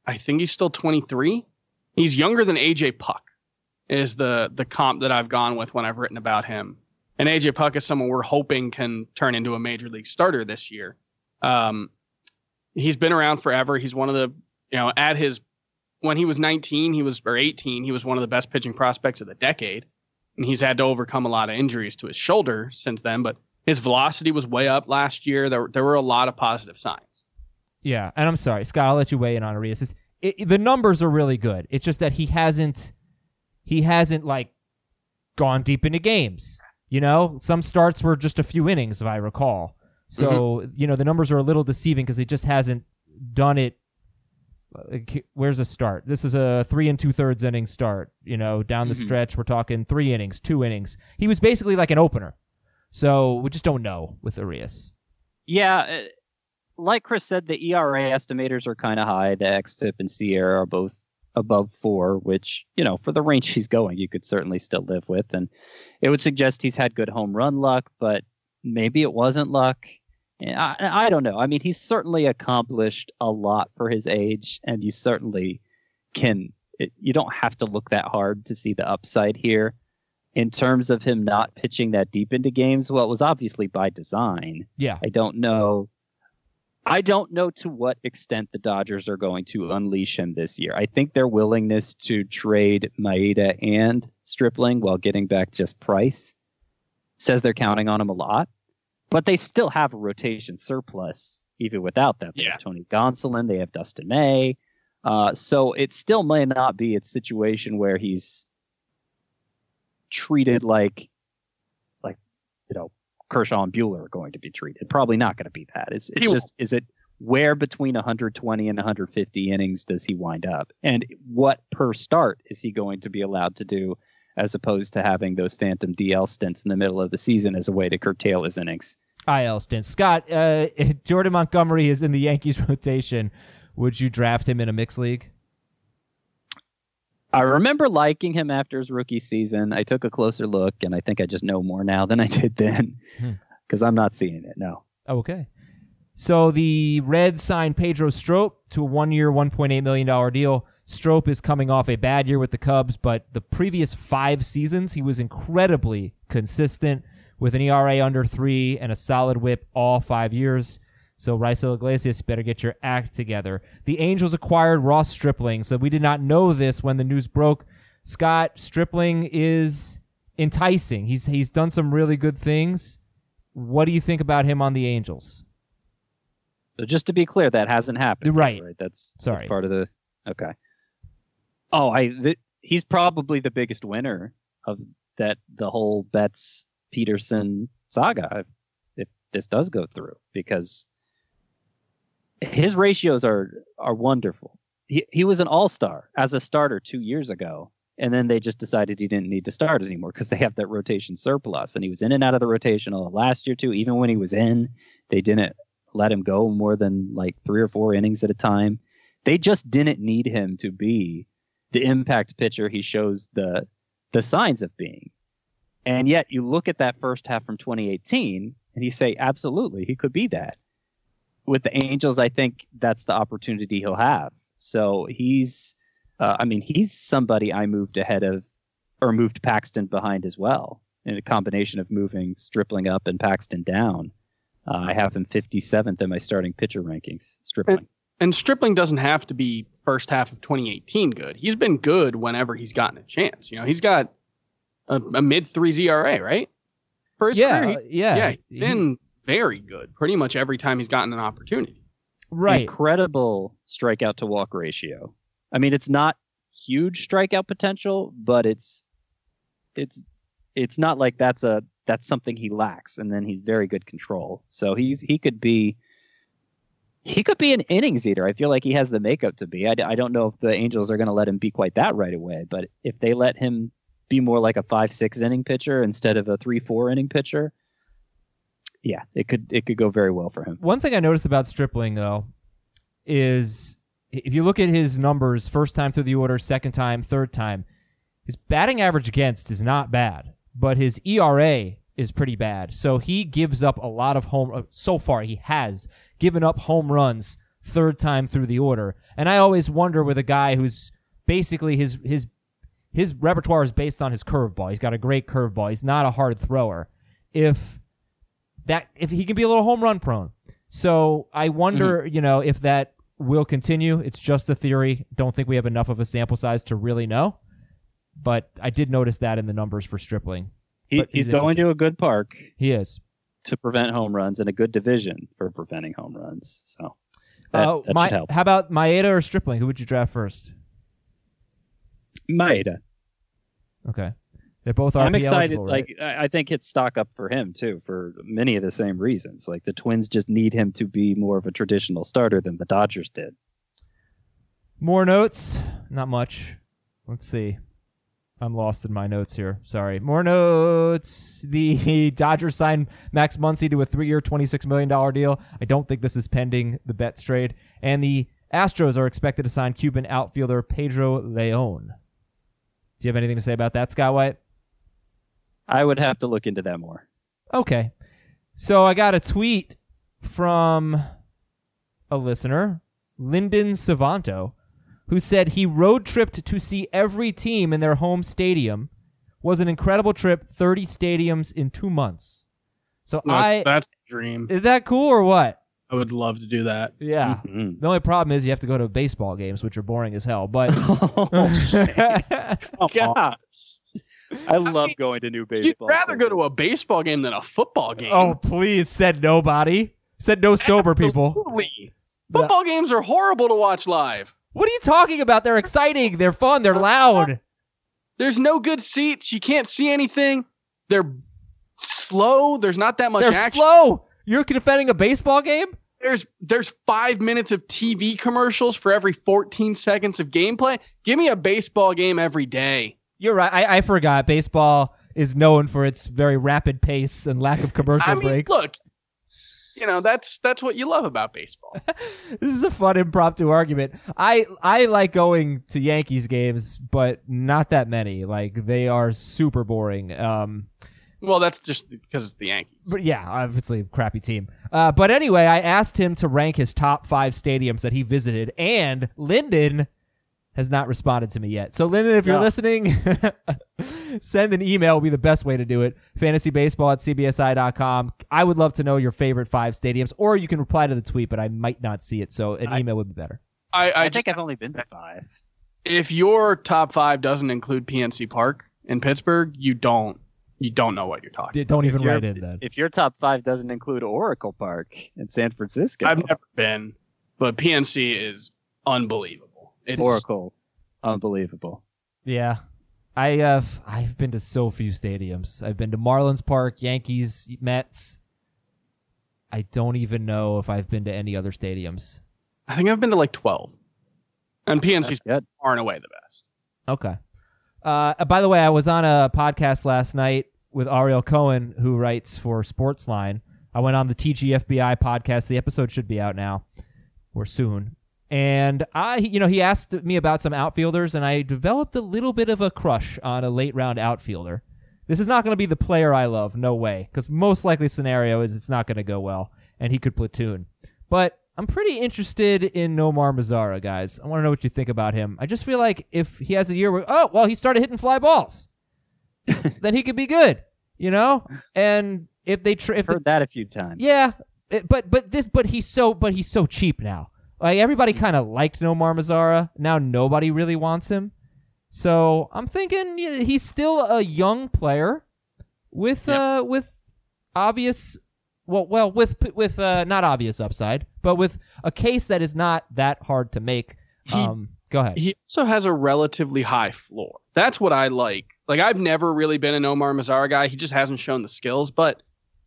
I think he's still 23. He's younger than AJ Puk, is the the comp that I've gone with when I've written about him. And AJ Puk is someone we're hoping can turn into a major league starter this year. Um, he's been around forever. He's one of the, you know, at his when he was 19, he was or 18, he was one of the best pitching prospects of the decade. And he's had to overcome a lot of injuries to his shoulder since then, but his velocity was way up last year. There there were a lot of positive signs. Yeah, and I'm sorry, Scott. I'll let you weigh in on Urias. It's- It, the numbers are really good. It's just that he hasn't, he hasn't like gone deep into games. You know, some starts were just a few innings, if I recall. So you know the numbers are a little deceiving because he just hasn't done it. Where's a start? This is a three and two thirds inning start. You know, down the Mhm. stretch, we're talking three innings, two innings. He was basically like an opener. So we just don't know with Urias. Yeah, uh, like Chris said, the ERA estimators are kind of high. The XFIP and SIERA are both above four, which you know for the range he's going, you could certainly still live with. And it would suggest he's had good home run luck, but maybe it wasn't luck. I, I don't know. I mean, he's certainly accomplished a lot for his age, and you certainly can. It, you don't have to look that hard to see the upside here. In terms of him not pitching that deep into games, well, it was obviously by design. Yeah. I don't know. I don't know to what extent the Dodgers are going to unleash him this year. I think their willingness to trade Maeda and Stripling while getting back just Price says they're counting on him a lot, but they still have a rotation surplus even without that. They Yeah. have Tony Gonsolin, they have Dustin May. Uh, so it still may not be a situation where he's treated like, like, you know, Kershaw and Buehler are going to be treated. Probably not going to be that. It's, it's He will. just, is it where between 120 and 150 innings does he wind up? And what per start is he going to be allowed to do as opposed to having those phantom DL stints in the middle of the season as a way to curtail his innings? IL stint. Scott, uh, Jordan Montgomery is in the Yankees rotation. Would you draft him in a mixed league? I remember liking him after his rookie season. I took a closer look, and I think I just know more now than I did then Hmm. because I'm not seeing it. No. Okay. So the Reds signed Pedro Strop to a one-year, $1.8 million deal. Strop is coming off a bad year with the Cubs, but the previous five seasons, he was incredibly consistent with an ERA under three and a solid WHIP all five years. So Raisel Iglesias, you better get your act together. The Angels acquired Ross Stripling, so we did not know this when the news broke. Scott Stripling is enticing. He's he's done some really good things. What do you think about him on the Angels? So just to be clear, that hasn't happened. Right. Right. That's Sorry. That's part of the. Okay. Oh, I. Th- he's probably the biggest winner of that the whole Betts Pederson saga. If, if this does go through, because his ratios are are wonderful. He he was an all star as a starter two years ago, and then they just decided he didn't need to start anymore because they have that rotation surplus, and he was in and out of the rotation last year too. Even when he was in, they didn't let him go more than like three or four innings at a time. They just didn't need him to be the impact pitcher he shows the the signs of being. And yet you look at that first half from 2018 and you say absolutely he could be that. With the Angels I think that's the opportunity he'll have. So he's uh, I mean he's somebody I moved ahead of or moved Paxton behind as well in a combination of moving Stripling up and Paxton down. Uh, I have him 57th in my starting pitcher rankings. Stripling. And Stripling doesn't have to be first half of 2018 good. He's been good whenever he's gotten a chance. You know, he's got a, a mid 3 ZRA, right? For his yeah, career, he, yeah, yeah, he's been very good pretty much every time he's gotten an opportunity. right. Incredible strikeout to walk ratio. I mean, it's not huge strikeout potential, but it's it's it's not like that's a that's something he lacks, and then he's very good control. So he's he could be he could be an innings eater. I feel like he has the makeup to be. I, I don't know if the Angels are going to let him be quite that right away, but if they let him be more like a five six inning pitcher instead of a three four inning pitcher, yeah, it could it could go very well for him. One thing I noticed about Stripling though is if you look at his numbers, first time through the order, second time, third time, his batting average against is not bad, but his ERA is pretty bad. So he gives up a lot of home. uh, So far, he has given up home runs third time through the order, and I always wonder with a guy who's basically his his his repertoire is based on his curveball. He's got a great curveball. He's not a hard thrower. If that if he can be a little home run prone. So I wonder, you know, if that will continue. It's just a theory. Don't think we have enough of a sample size to really know. But I did notice that in the numbers for Stripling. He, he's he's going to a good park He is. to prevent home runs and a good division for preventing home runs. So that, Uh, that my, should help. how about Maeda or Stripling? Who would you draft first? Maeda. Okay. They're both RP I'm excited. eligible, right? Like I think it's stock up for him too, for many of the same reasons. Like the Twins just need him to be more of a traditional starter than the Dodgers did. More notes? Not much. Let's see. I'm lost in my notes here. Sorry. More notes. The Dodgers signed Max Muncy to a three-year, $26 million deal. I don't think this is pending the Betts trade. And the Astros are expected to sign Cuban outfielder Pedro Leon. Do you have anything to say about that, Scott White? I would have to look into that more. Okay. So I got a tweet from a listener, Lyndon Savanto, who said he road tripped to see every team in their home stadium. Was an incredible trip, 30 stadiums in two months. So I that's a dream. is that cool or what? I would love to do that. Yeah. Mhm. The only problem is you have to go to baseball games, which are boring as hell. But Gosh. I love going to new baseball. You'd baseball. rather go to a baseball game than a football game. oh, please, said nobody. Said no sober people. Absolutely. Uh, football games are horrible to watch live. What are you talking about? They're exciting. They're fun. They're loud. There's no good seats. You can't see anything. They're slow. There's not that much They're action. slow. You're defending a baseball game? There's there's five minutes of TV commercials for every 14 seconds of gameplay. Give me a baseball game every day. You're right. I, I forgot. Baseball is known for its very rapid pace and lack of commercial I mean, breaks. look, you know that's that's what you love about baseball. This is a fun impromptu argument. I I like going to Yankees games, but not that many. Like they are super boring. Um, well, that's just because it's the Yankees. but yeah, obviously a crappy team. Uh, but anyway, I asked him to rank his top five stadiums that he visited, and Lyndon has not responded to me yet. So Lyndon, if you're No. listening, send an email will be the best way to do it. Fantasybaseball at cbsi.com. I would love to know your favorite five stadiums, or you can reply to the tweet, but I might not see it, so an I- email would be better. I, I, I think just- I've only been to five. if your top five doesn't include PNC Park in Pittsburgh, you don't you don't know what you're talking. D- Don't even If your- write in then. If your top five doesn't include Oracle Park in San Francisco, I've never been, but PNC is unbelievable. It's Oracle, unbelievable. Yeah. I have I've been to so few stadiums. I've been to Marlins Park, Yankees, Mets. I don't even know if I've been to any other stadiums. I think I've been to like 12, and PNC's That's good. far and away the best. Okay. Uh, by the way, I was on a podcast last night with Ariel Cohen, who writes for Sportsline. I went on the TGFBI podcast. The episode should be out now or soon. And I, you know, he asked me about some outfielders, and I developed a little bit of a crush on a late round outfielder. This is not going to be the player I love, no way, because most likely scenario is it's not going to go well, and he could platoon. But I'm pretty interested in Nomar Mazara, guys. I want to know what you think about him. I just feel like if he has a year where, oh, well, he started hitting fly balls, then he could be good, you know. And if they, tr- if the Heard that a few times. yeah, it- but but this but he's so but he's so cheap now. Like everybody kind of liked Nomar Mazara. Now nobody really wants him. So I'm thinking he's still a young player with uh with obvious well well with with uh not obvious upside, but with a case that is not that hard to make. He- Um go ahead. He also has a relatively high floor. That's what I like. Like I've never really been an Omar Mazara guy. He just hasn't shown the skills. But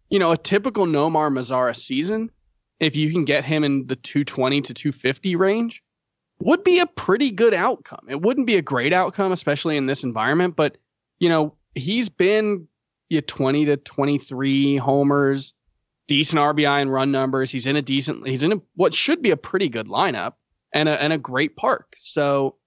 you know, a typical Nomar Mazara season, if you can get him in the 220 to 250 range, would be a pretty good outcome. It wouldn't be a great outcome, especially in this environment. But you know, he's been you know, 20 to 23 homers, decent RBI and run numbers. He's in a decent. He's in a, what should be a pretty good lineup and a and a great park. So,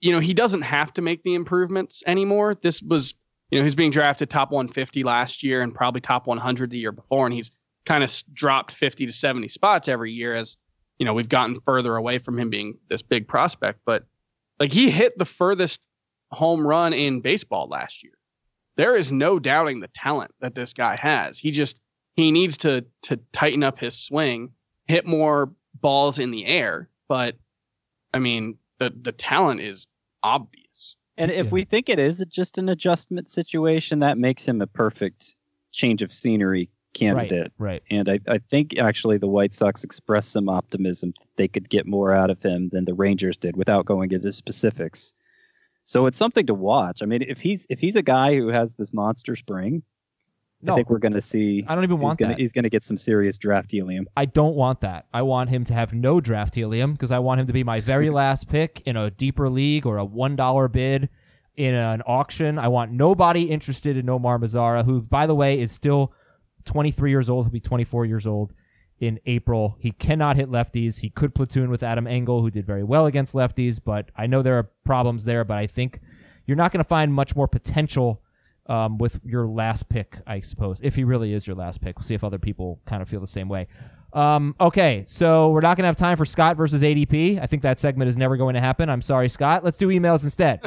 you know, he doesn't have to make the improvements anymore. This was, you know, he's being drafted top 150 last year and probably top 100 the year before, and he's kind of dropped 50 to 70 spots every year as you know we've gotten further away from him being this big prospect. But like he hit the furthest home run in baseball last year. There is no doubting the talent that this guy has. He just he needs to to tighten up his swing, hit more balls in the air. But I mean, the the talent is obvious. And if Yeah. we think it is just an adjustment situation, that makes him a perfect change of scenery candidate. Right. And I, I think actually the White Sox expressed some optimism that they could get more out of him than the Rangers did without going into specifics. So it's something to watch. I mean, if he's if he's a guy who has this monster spring, No, I think we're going to see. I don't even he's want gonna, that. He's going to get some serious draft helium. I don't want that. I want him to have no draft helium because I want him to be my very last pick in a deeper league or a one dollar bid in an auction. I want nobody interested in Nomar Mazara, who, by the way, is still 23 years old. He'll be 24 years old in April. He cannot hit lefties. He could platoon with Adam Engel, who did very well against lefties, but I know there are problems there. But I think you're not going to find much more potential um, with your last pick, I suppose, if he really is your last pick. We'll see if other people kind of feel the same way. Um, okay, so we're not going to have time for Scott versus ADP. I think that segment is never going to happen. I'm sorry, Scott. Let's do emails instead.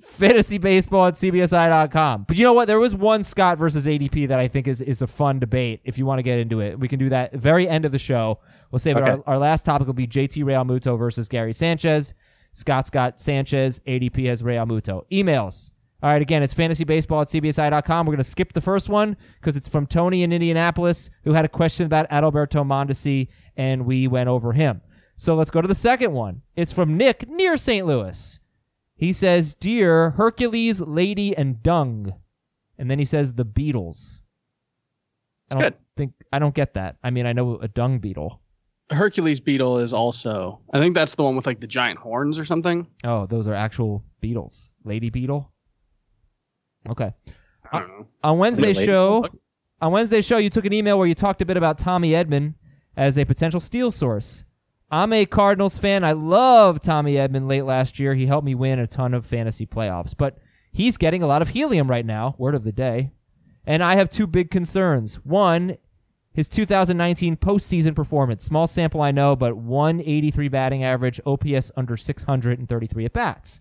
Fantasy baseball at cbsi.com. But you know what? There was one Scott versus ADP that I think is, is a fun debate if you want to get into it. We can do that very end of the show. We'll save it. Our, our last topic will be JT Realmuto versus Gary Sanchez. Scott's got Sanchez. ADP has Realmuto. Emails. All right, again, it's fantasybaseball at cbsi.com. We're going to skip the first one because it's from Tony in Indianapolis who had a question about Adalberto Mondesi, and we went over him. So let's go to the second one. It's from Nick near St. Louis. He says, Dear Hercules, Lady, and Dung. And then he says, The Beatles. I don't good. think, I don't get that. I mean, I know a dung beetle. Hercules beetle is also. I think that's the one with like the giant horns or something. Oh, those are actual beetles. Lady beetle? Okay. I don't know. On Wednesday's show, on Wednesday's show, you took an email where you talked a bit about Tommy Edman as a potential steal source. I'm a Cardinals fan. I love Tommy Edman late last year. He helped me win a ton of fantasy playoffs, but he's getting a lot of helium right now. Word of the day. And I have two big concerns. One, his 2019 postseason performance. Small sample, I know, but 183 batting average, OPS under 633 at bats.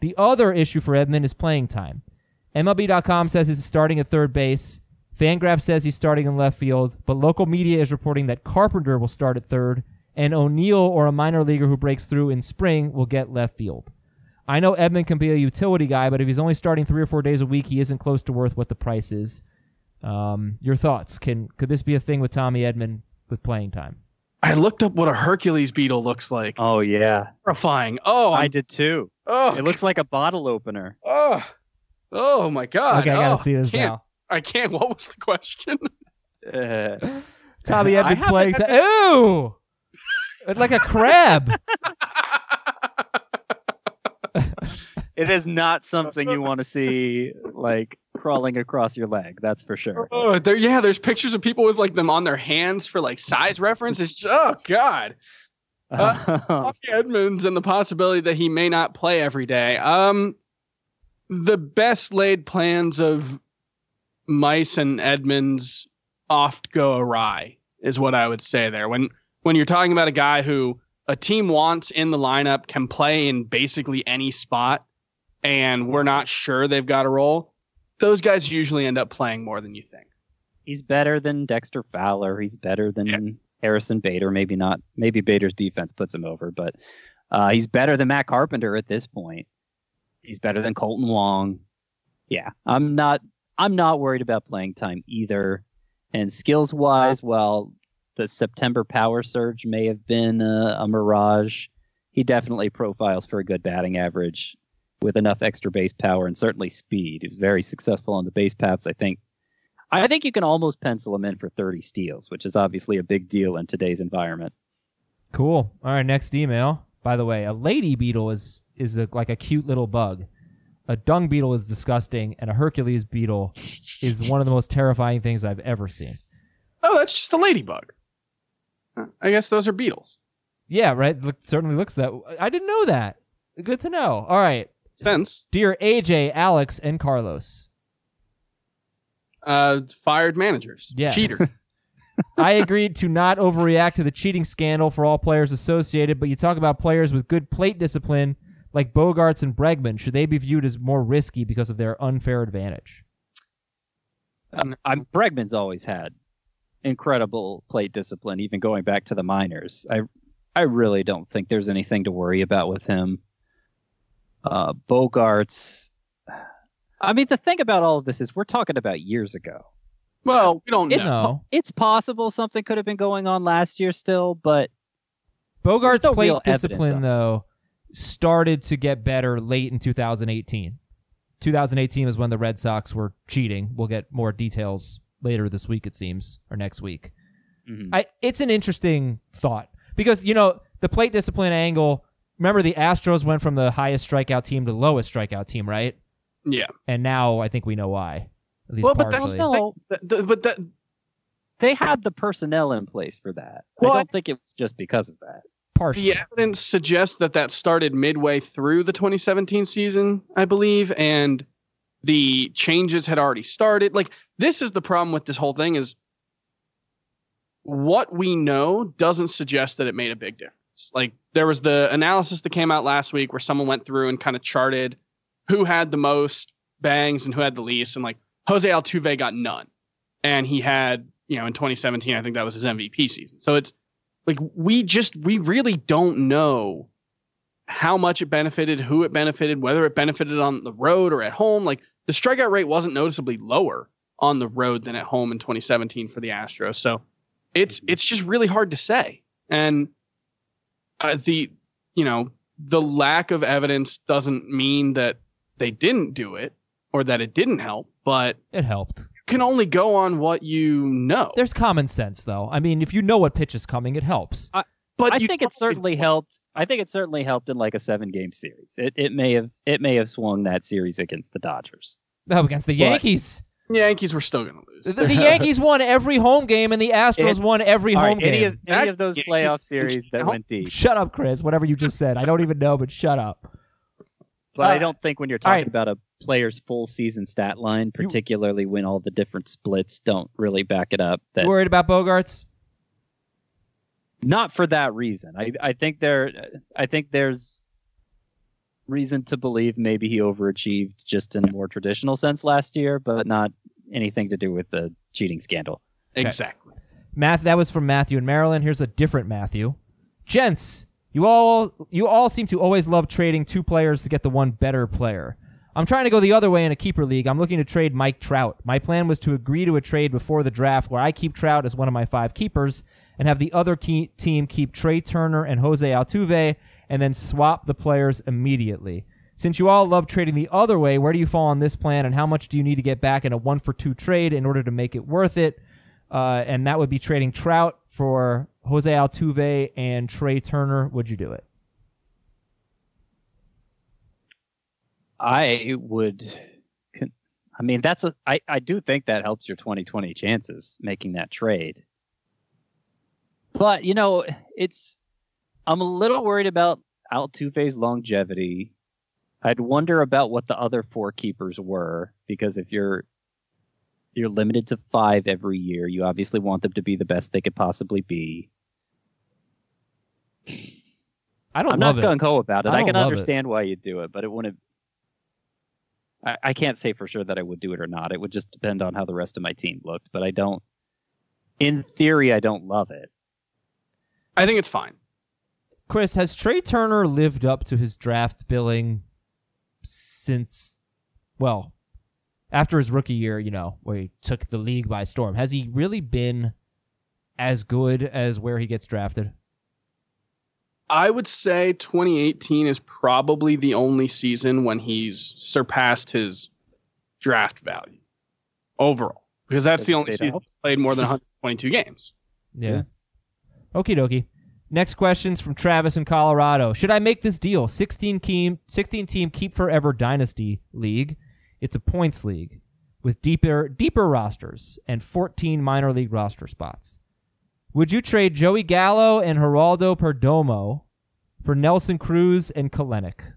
The other issue for Edman is playing time. MLB.com says he's starting at third base. Fangraph says he's starting in left field, but local media is reporting that Carpenter will start at third, and O'Neill or a minor leaguer who breaks through in spring will get left field. I know Edman can be a utility guy, but if he's only starting three or four days a week, he isn't close to worth what the price is. Um, your thoughts? Can could this be a thing with Tommy Edman with playing time? I looked up what a Hercules beetle looks like. Oh yeah, Horrifying. Oh, I I'm- did too. oh, It looks like a bottle opener. Oh, oh my God. okay, I gotta Oh, see this can't, now. I can't. What was the question? Uh, Tommy I Edman's playing had time. Ooh, It's like a crab. it is not something you want to see like crawling across your leg. That's for sure. Oh, there. Yeah, there's pictures of people with like them on their hands for like size reference. It's just, oh God. Tommy Edmans and the possibility that he may not play every day. Um, the best laid plans of Mice and Edmans oft go awry, is what I would say there. When when you're talking about a guy who a team wants in the lineup, can play in basically any spot, and we're not sure they've got a role, those guys usually end up playing more than you think. He's better than Dexter Fowler. He's better than Yeah. Harrison Bader. Maybe not. Maybe Bader's defense puts him over, but uh, he's better than Matt Carpenter at this point. He's better than Kolten Wong. Yeah, I'm not. I'm not worried about playing time either. And skills wise, well, the September power surge may have been a, a mirage. He definitely profiles for a good batting average with enough extra base power and certainly speed. He was very successful on the base paths. I think I think you can almost pencil him in for 30 steals, which is obviously a big deal in today's environment. Cool. All right, next email. By the way, a lady beetle is is a, like a cute little bug. A dung beetle is disgusting, and a Hercules beetle is one of the most terrifying things I've ever seen. Oh, that's just a ladybug. Huh, I guess those are beetles. Yeah, right. Look, certainly looks that. I didn't know that. Good to know. All right, Sense. dear AJ, Alex, and Carlos. Uh, fired managers. Yes. Cheater. I agreed to not overreact to the cheating scandal for all players associated, but you talk about players with good plate discipline like Bogaerts and Bregman. Should they be viewed as more risky because of their unfair advantage? I'm Bregman's always had incredible plate discipline, even going back to the minors. I I really don't think there's anything to worry about with him. Uh, Bogaerts. I mean, the thing about all of this is we're talking about years ago. well, we don't It's, know. No. it's possible something could have been going on last year still, but Bogaerts' no plate discipline, though, started to get better late in 2018. 2018 was when the Red Sox were cheating. We'll get more details later this week, it seems, or next week. Mhm. I, it's an interesting thought because, you know, the plate discipline angle. Remember, the Astros went from the highest strikeout team to the lowest strikeout team, right? Yeah. And now I think we know why. At least Well, but that's partially. no, Th- th- but that, they had the personnel in place for that. Well, I I- don't think it was just because of that. partially. the evidence suggests that that started midway through the 2017 season, I believe, and The changes had already started. Like this is the problem with this whole thing is what we know doesn't suggest that it made a big difference. Like there was the analysis that came out last week where someone went through and kind of charted who had the most bangs and who had the least and like Jose Altuve got none. And he had, you know, in 2017 I think that was his MVP season. So it's like we just we really don't know how much it benefited, who it benefited, whether it benefited on the road or at home. Like the strikeout rate wasn't noticeably lower on the road than at home in 2017 for the Astros. So it's it's just really hard to say. And uh, the you know the lack of evidence doesn't mean that they didn't do it or that it didn't help, but It helped. you can only go on what you know. There's common sense, though. I mean, if you know what pitch is coming, it helps. but I think it certainly really- helped. I think it certainly helped in like a seven game series. It it may have it may have swung that series against the Dodgers. Oh, against the But- the Yankees were still going to lose. the Yankees won every home game, and the Astros It- won every home right, any game. of any of those That- playoff series that went deep. Shut up, Chris. Whatever you just said. I don't even know, but shut up. But Uh, I don't think when you're talking right. about a player's full season stat line, particularly when all the different splits don't really back it up, that worried about Bogaerts? Not for that reason. I I think there I think there's reason to believe maybe he overachieved just in a more traditional sense last year, but not anything to do with the cheating scandal. Exactly. Math. That was from Matthew in Maryland. Here's a different Matthew. Gents, you all you all seem to always love trading two players to get the one better player. I'm trying to go the other way in a keeper league. I'm looking to trade Mike Trout. My plan was to agree to a trade before the draft where I keep Trout as one of my five keepers and have the other team keep Trea Turner and Jose Altuve and then swap the players immediately. Since you all love trading the other way, where do you fall on this plan and how much do you need to get back in a one for two trade in order to make it worth it? Uh, and that would be trading Trout for Jose Altuve and Trea Turner. Would you do it? I would. I mean, that's a. I I do think that helps your 2020 chances making that trade. But you know, it's. I'm a little worried about Altuve's longevity. I'd wonder about what the other four keepers were because if you're you're limited to five every year, you obviously want them to be the best they could possibly be. I don't I'm love not gung ho about it. I I, can love it. understand why you do it, but it wouldn't. I, I can't say for sure that I would do it or not. It would just depend on how the rest of my team looked. But I don't. In theory, I don't love it. I think it's fine. Chris, has Trea Turner lived up to his draft billing since, well, after his rookie year, you know, where he took the league by storm? Has he really been as good as where he gets drafted? I would say 2018 is probably the only season when he's surpassed his draft value overall, because that's Does the only season out? he played more than 122 games. Yeah. Okie dokie. Next question's from Travis in Colorado. Should I make this deal? 16 team, 16 team keep forever dynasty league. It's a points league with deeper deeper rosters and 14 minor league roster spots. Would you trade Joey Gallo and Geraldo Perdomo for Nelson Cruz and Kelenic?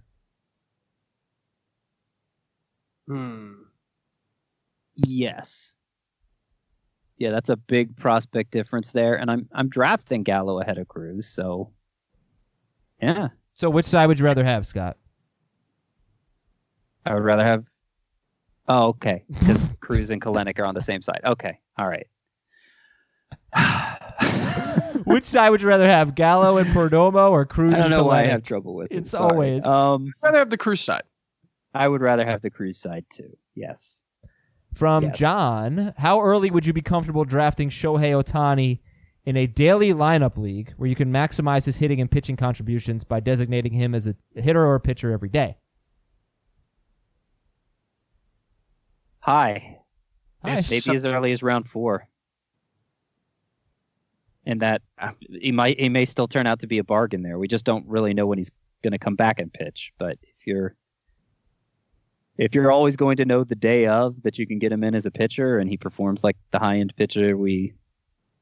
Hmm. Yes. Yeah, that's a big prospect difference there, and I'm I'm drafting Gallo ahead of Cruz, so yeah, So which side would you rather have, Scott? I would rather have. Oh, okay, because Cruz and Kelenic are on the same side. Okay, all right. which side would you rather have, Gallo and Perdomo or Cruz I don't and know why I have trouble with it. It's sorry. always- Um, I'd rather have the Cruz side. I would rather have the Cruz side too. Yes. From Yes. John, how early would you be comfortable drafting Shohei Ohtani in a daily lineup league where you can maximize his hitting and pitching contributions by designating him as a hitter or a pitcher every day? Hi. Hi. Maybe so- as early as round four. And that uh, he might he may still turn out to be a bargain there. We just don't really know when he's going to come back and pitch. But if you're if you're always going to know the day of that you can get him in as a pitcher and he performs like the high end pitcher we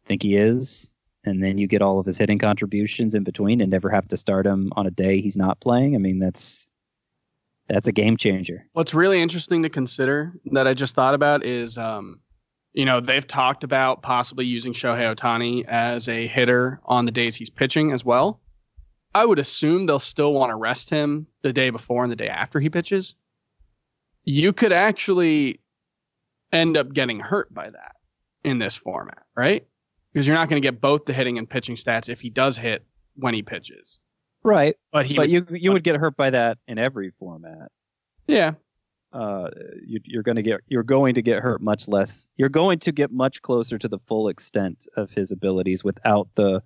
think he is, and then you get all of his hitting contributions in between and never have to start him on a day he's not playing. I mean that's That's a game changer. What's really interesting to consider that I just thought about is, um, you know, they've talked about possibly using Shohei Ohtani as a hitter on the days he's pitching as well. I would assume they'll still want to rest him the day before and the day after he pitches. You could actually end up getting hurt by that in this format, right? Because you're not going to get both the hitting and pitching stats if he does hit when he pitches. Right. But he, but would- you you would get hurt by that in every format. yeah, Uh, you, you're going to get you're going to get hurt much less. You're going to get much closer to the full extent of his abilities without the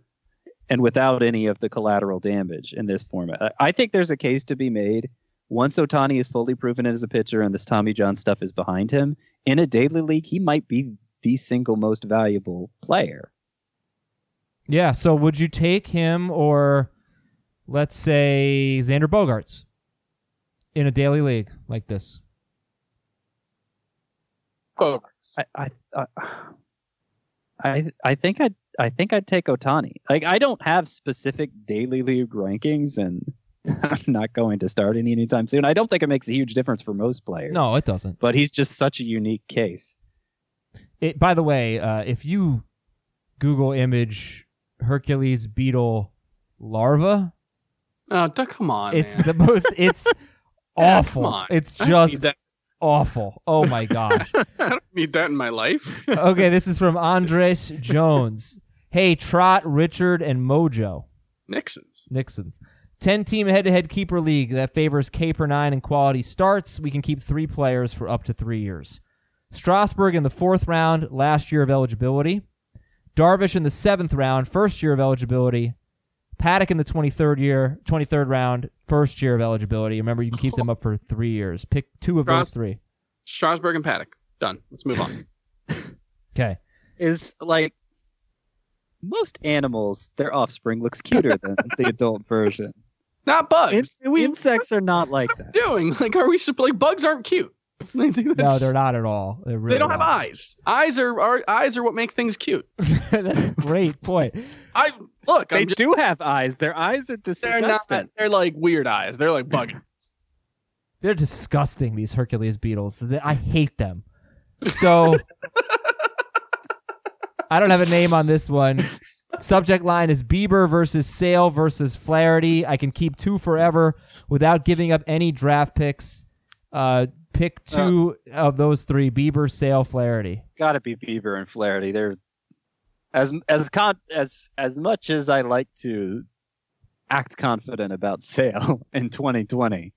and without any of the collateral damage in this format. I think there's a case to be made once Ohtani is fully proven as a pitcher and this Tommy John stuff is behind him in a daily league. He might be the single most valuable player. Yeah. So would you take him or let's say Xander Bogaerts in a daily league like this? Bogaerts. I I I, I, I think I'd I think I'd take Ohtani. Like I don't have specific daily league rankings, and I'm not going to start any anytime soon. I don't think it makes a huge difference for most players. No, it doesn't. but he's just such a unique case. It, by the way, uh, if you Google image Hercules beetle larva, Oh, d- come on. it's man. the most. It's awful. come on. It's I don't need just awful. Oh my gosh. I don't need that in my life. okay, this is from Andres Jones. Hey, Trot, Richard, and Mojo. Nixon's. Nixon's. 10 team head to head keeper league that favors K per 9 and quality starts. We can keep three players for up to three years. Strasburg in the fourth round, last year of eligibility. Darvish in the seventh round, first year of eligibility. Paddock in the 23rd year, 23rd round, first year of eligibility. Remember, you can keep them up for three years. Pick two of those three. Strasburg and Paddock. Done. Let's move on. Okay. Is like most animals, their offspring looks cuter than the adult version. Not bugs. In- we insects are not like that. doing like are we like bugs aren't cute? No, they're not at all. They're really They don't have eyes. Eyes are, are eyes are what make things cute. That's a great point. I look. They I'm just, do have eyes. Their eyes are they're not. disgusting. They're like weird eyes. They're like bug. They're disgusting, these Hercules beetles. I hate them. So I don't have a name on this one. Subject line is Bieber versus Sale versus Flaherty. I can keep two forever without giving up any draft picks. Uh, pick two of those three: Bieber, Sale, Flaherty. Got to be Bieber and Flaherty. They're as as con as as much as I like to act confident about Sale in 2020.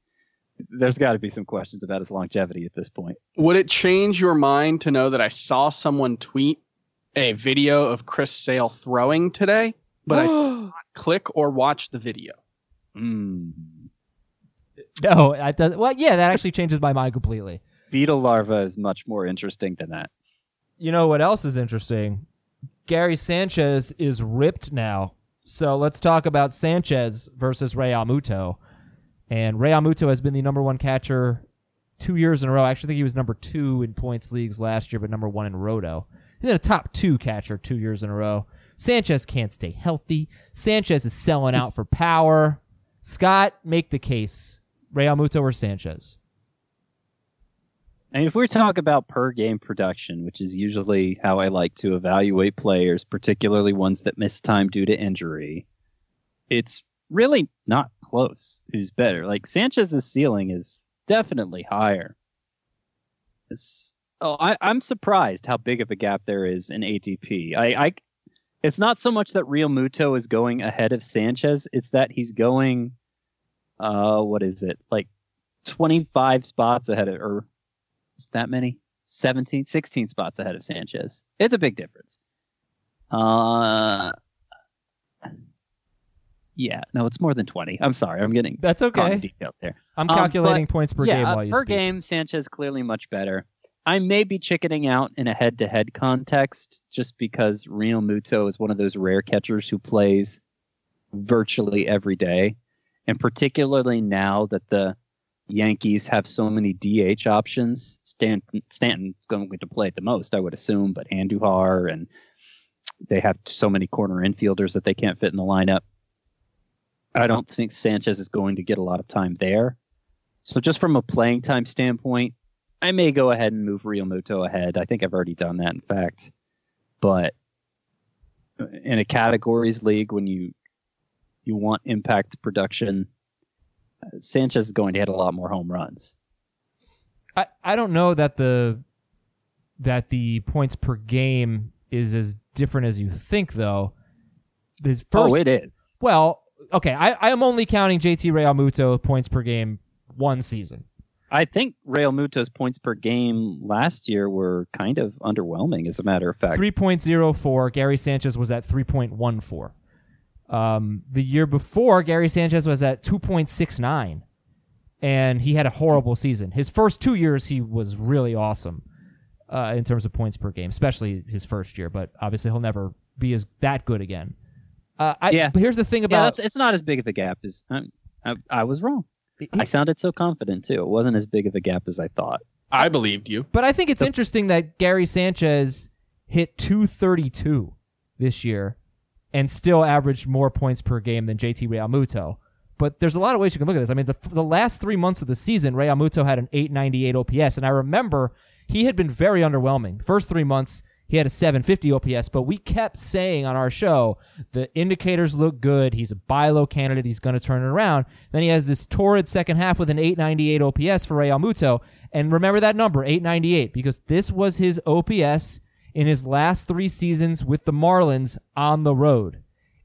There's got to be some questions about his longevity at this point. Would it change your mind to know that I saw someone tweet a video of Chris Sale throwing today, but I did not click or watch the video? Mm. No, that does. Well, yeah, that actually changes my mind completely. Beetle larva is much more interesting than that. You know what else is interesting? Gary Sanchez is ripped now. So let's talk about Sanchez versus Realmuto. And Realmuto has been the number one catcher two years in a row. I actually think he was number two in points leagues last year, but number one in Roto. He's been a top two catcher two years in a row. Sanchez can't stay healthy. Sanchez is selling out for power. Scott, make the case. Realmuto or Sanchez? And if we talk about per game production, which is usually how I like to evaluate players, particularly ones that miss time due to injury, it's really not close. Who's better? Like Sanchez's ceiling is definitely higher. It's, oh, I, I'm surprised how big of a gap there is in ADP. I, I, it's not so much that Realmuto is going ahead of Sanchez; it's that he's going, uh, what is it, like 25 spots ahead of, or is that many 17 16 spots ahead of sanchez it's a big difference uh yeah no it's more than 20 i'm sorry i'm getting That's okay. details here I'm Um, calculating but points per yeah game while you per speak. game sanchez clearly much better i may be chickening out in a head-to-head context just because Realmuto is one of those rare catchers who plays virtually every day and particularly now that the Yankees have so many DH options. Stanton Stanton's going to play it the most, I would assume, but Andujar and they have so many corner infielders that they can't fit in the lineup. I don't think Sanchez is going to get a lot of time there. So just from a playing time standpoint, I may go ahead and move Realmuto ahead. I think I've already done that, in fact. But in a categories league, when you you want impact production, uh, Sanchez is going to hit a lot more home runs. I, I don't know that the that the points per game is as different as you think though. His first, oh, it is. Well, okay, I, I am only counting JT Realmuto points per game one season. I think Realmuto's points per game last year were kind of underwhelming, as a matter of fact. 3.04. Gary Sanchez was at 3.14. Um, the year before, Gary Sanchez was at 2.69, and he had a horrible season. His first two years, he was really awesome uh, in terms of points per game, especially his first year. But obviously, he'll never be as that good again. Uh, I, Yeah. But here's the thing about that's, it's not as big of a gap as I, I, I was wrong. He- I sounded so confident too. It wasn't as big of a gap as I thought. I believed you. But I think it's interesting that Gary Sanchez hit 232 this year and still averaged more points per game than JT Realmuto. But there's a lot of ways you can look at this. I mean, the, the last three months of the season, Realmuto had an 898 OPS, and I remember he had been very underwhelming. The first three months, he had a 750 OPS, but we kept saying on our show the indicators look good. He's a buy low candidate. He's going to turn it around. Then he has this torrid second half with an 898 OPS for Realmuto. And remember that number, 898, because this was his OPS in his last three seasons with the Marlins on the road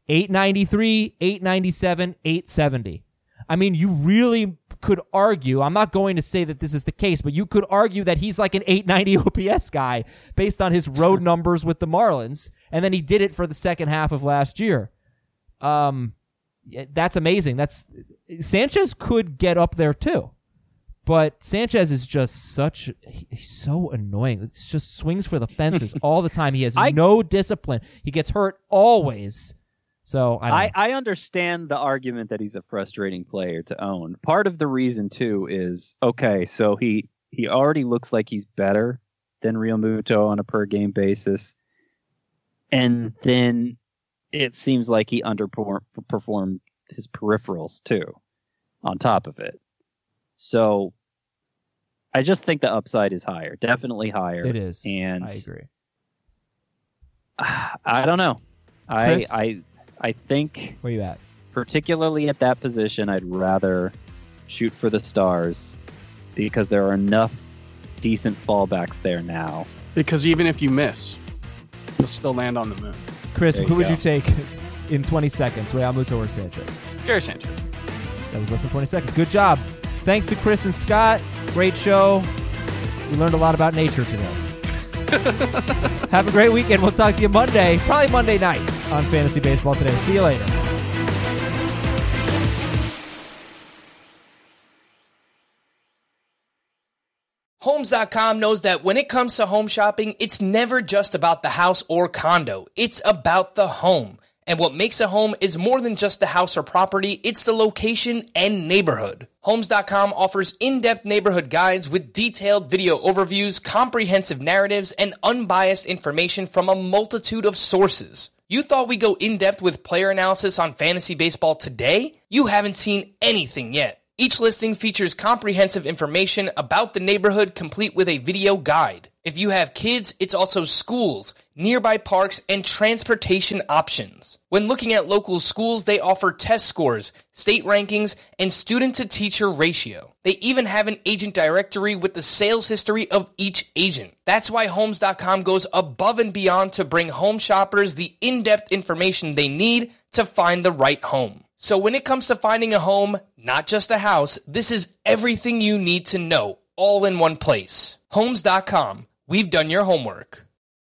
893, 897, 870. I mean, you really could argue, I'm not going to say that this is the case, but you could argue that he's like an 890 OPS guy based on his road numbers with the Marlins. And then he did it for the second half of last year. Um, that's amazing. That's Sanchez could get up there too. But Sanchez is just such he- he's so annoying. It just swings for the fences all the time. He has I- no discipline. He gets hurt always. So I, I. I understand the argument that he's a frustrating player to own. Part of the reason too is okay, so he he already looks like he's better than Realmuto on a per game basis, and then it seems like he underperformed his peripherals too, on top of it. So I just think the upside is higher, definitely higher. it is. and I agree. I don't know. I Chris? I I think Where you at? particularly at that position, I'd rather shoot for the stars because there are enough decent fallbacks there now. Because even if you miss, you'll still land on the moon. Chris, who you would you take in 20 seconds? Realmuto or Sanchez? Gary Sanchez. That was less than 20 seconds. Good job. Thanks to Chris and Scott. Great show. We learned a lot about nature today. Have a great weekend. We'll talk to you Monday, probably Monday night on Fantasy Baseball Today. See you later. Homes.com knows that when it comes to home shopping, it's never just about the house or condo. It's about the home. And what makes a home is more than just the house or property, it's the location and neighborhood. Homes.com offers in depth neighborhood guides with detailed video overviews, comprehensive narratives, and unbiased information from a multitude of sources. You thought we go in depth with player analysis on fantasy baseball today? You haven't seen anything yet. Each listing features comprehensive information about the neighborhood complete with a video guide. If you have kids, it's also schools, nearby parks, and transportation options. When looking at local schools, they offer test scores, state rankings, and student to teacher ratio. They even have an agent directory with the sales history of each agent. That's why Homes.com goes above and beyond to bring home shoppers the in depth information they need to find the right home. So when it comes to finding a home, not just a house, this is everything you need to know all in one place. Homes.com. We've done your homework.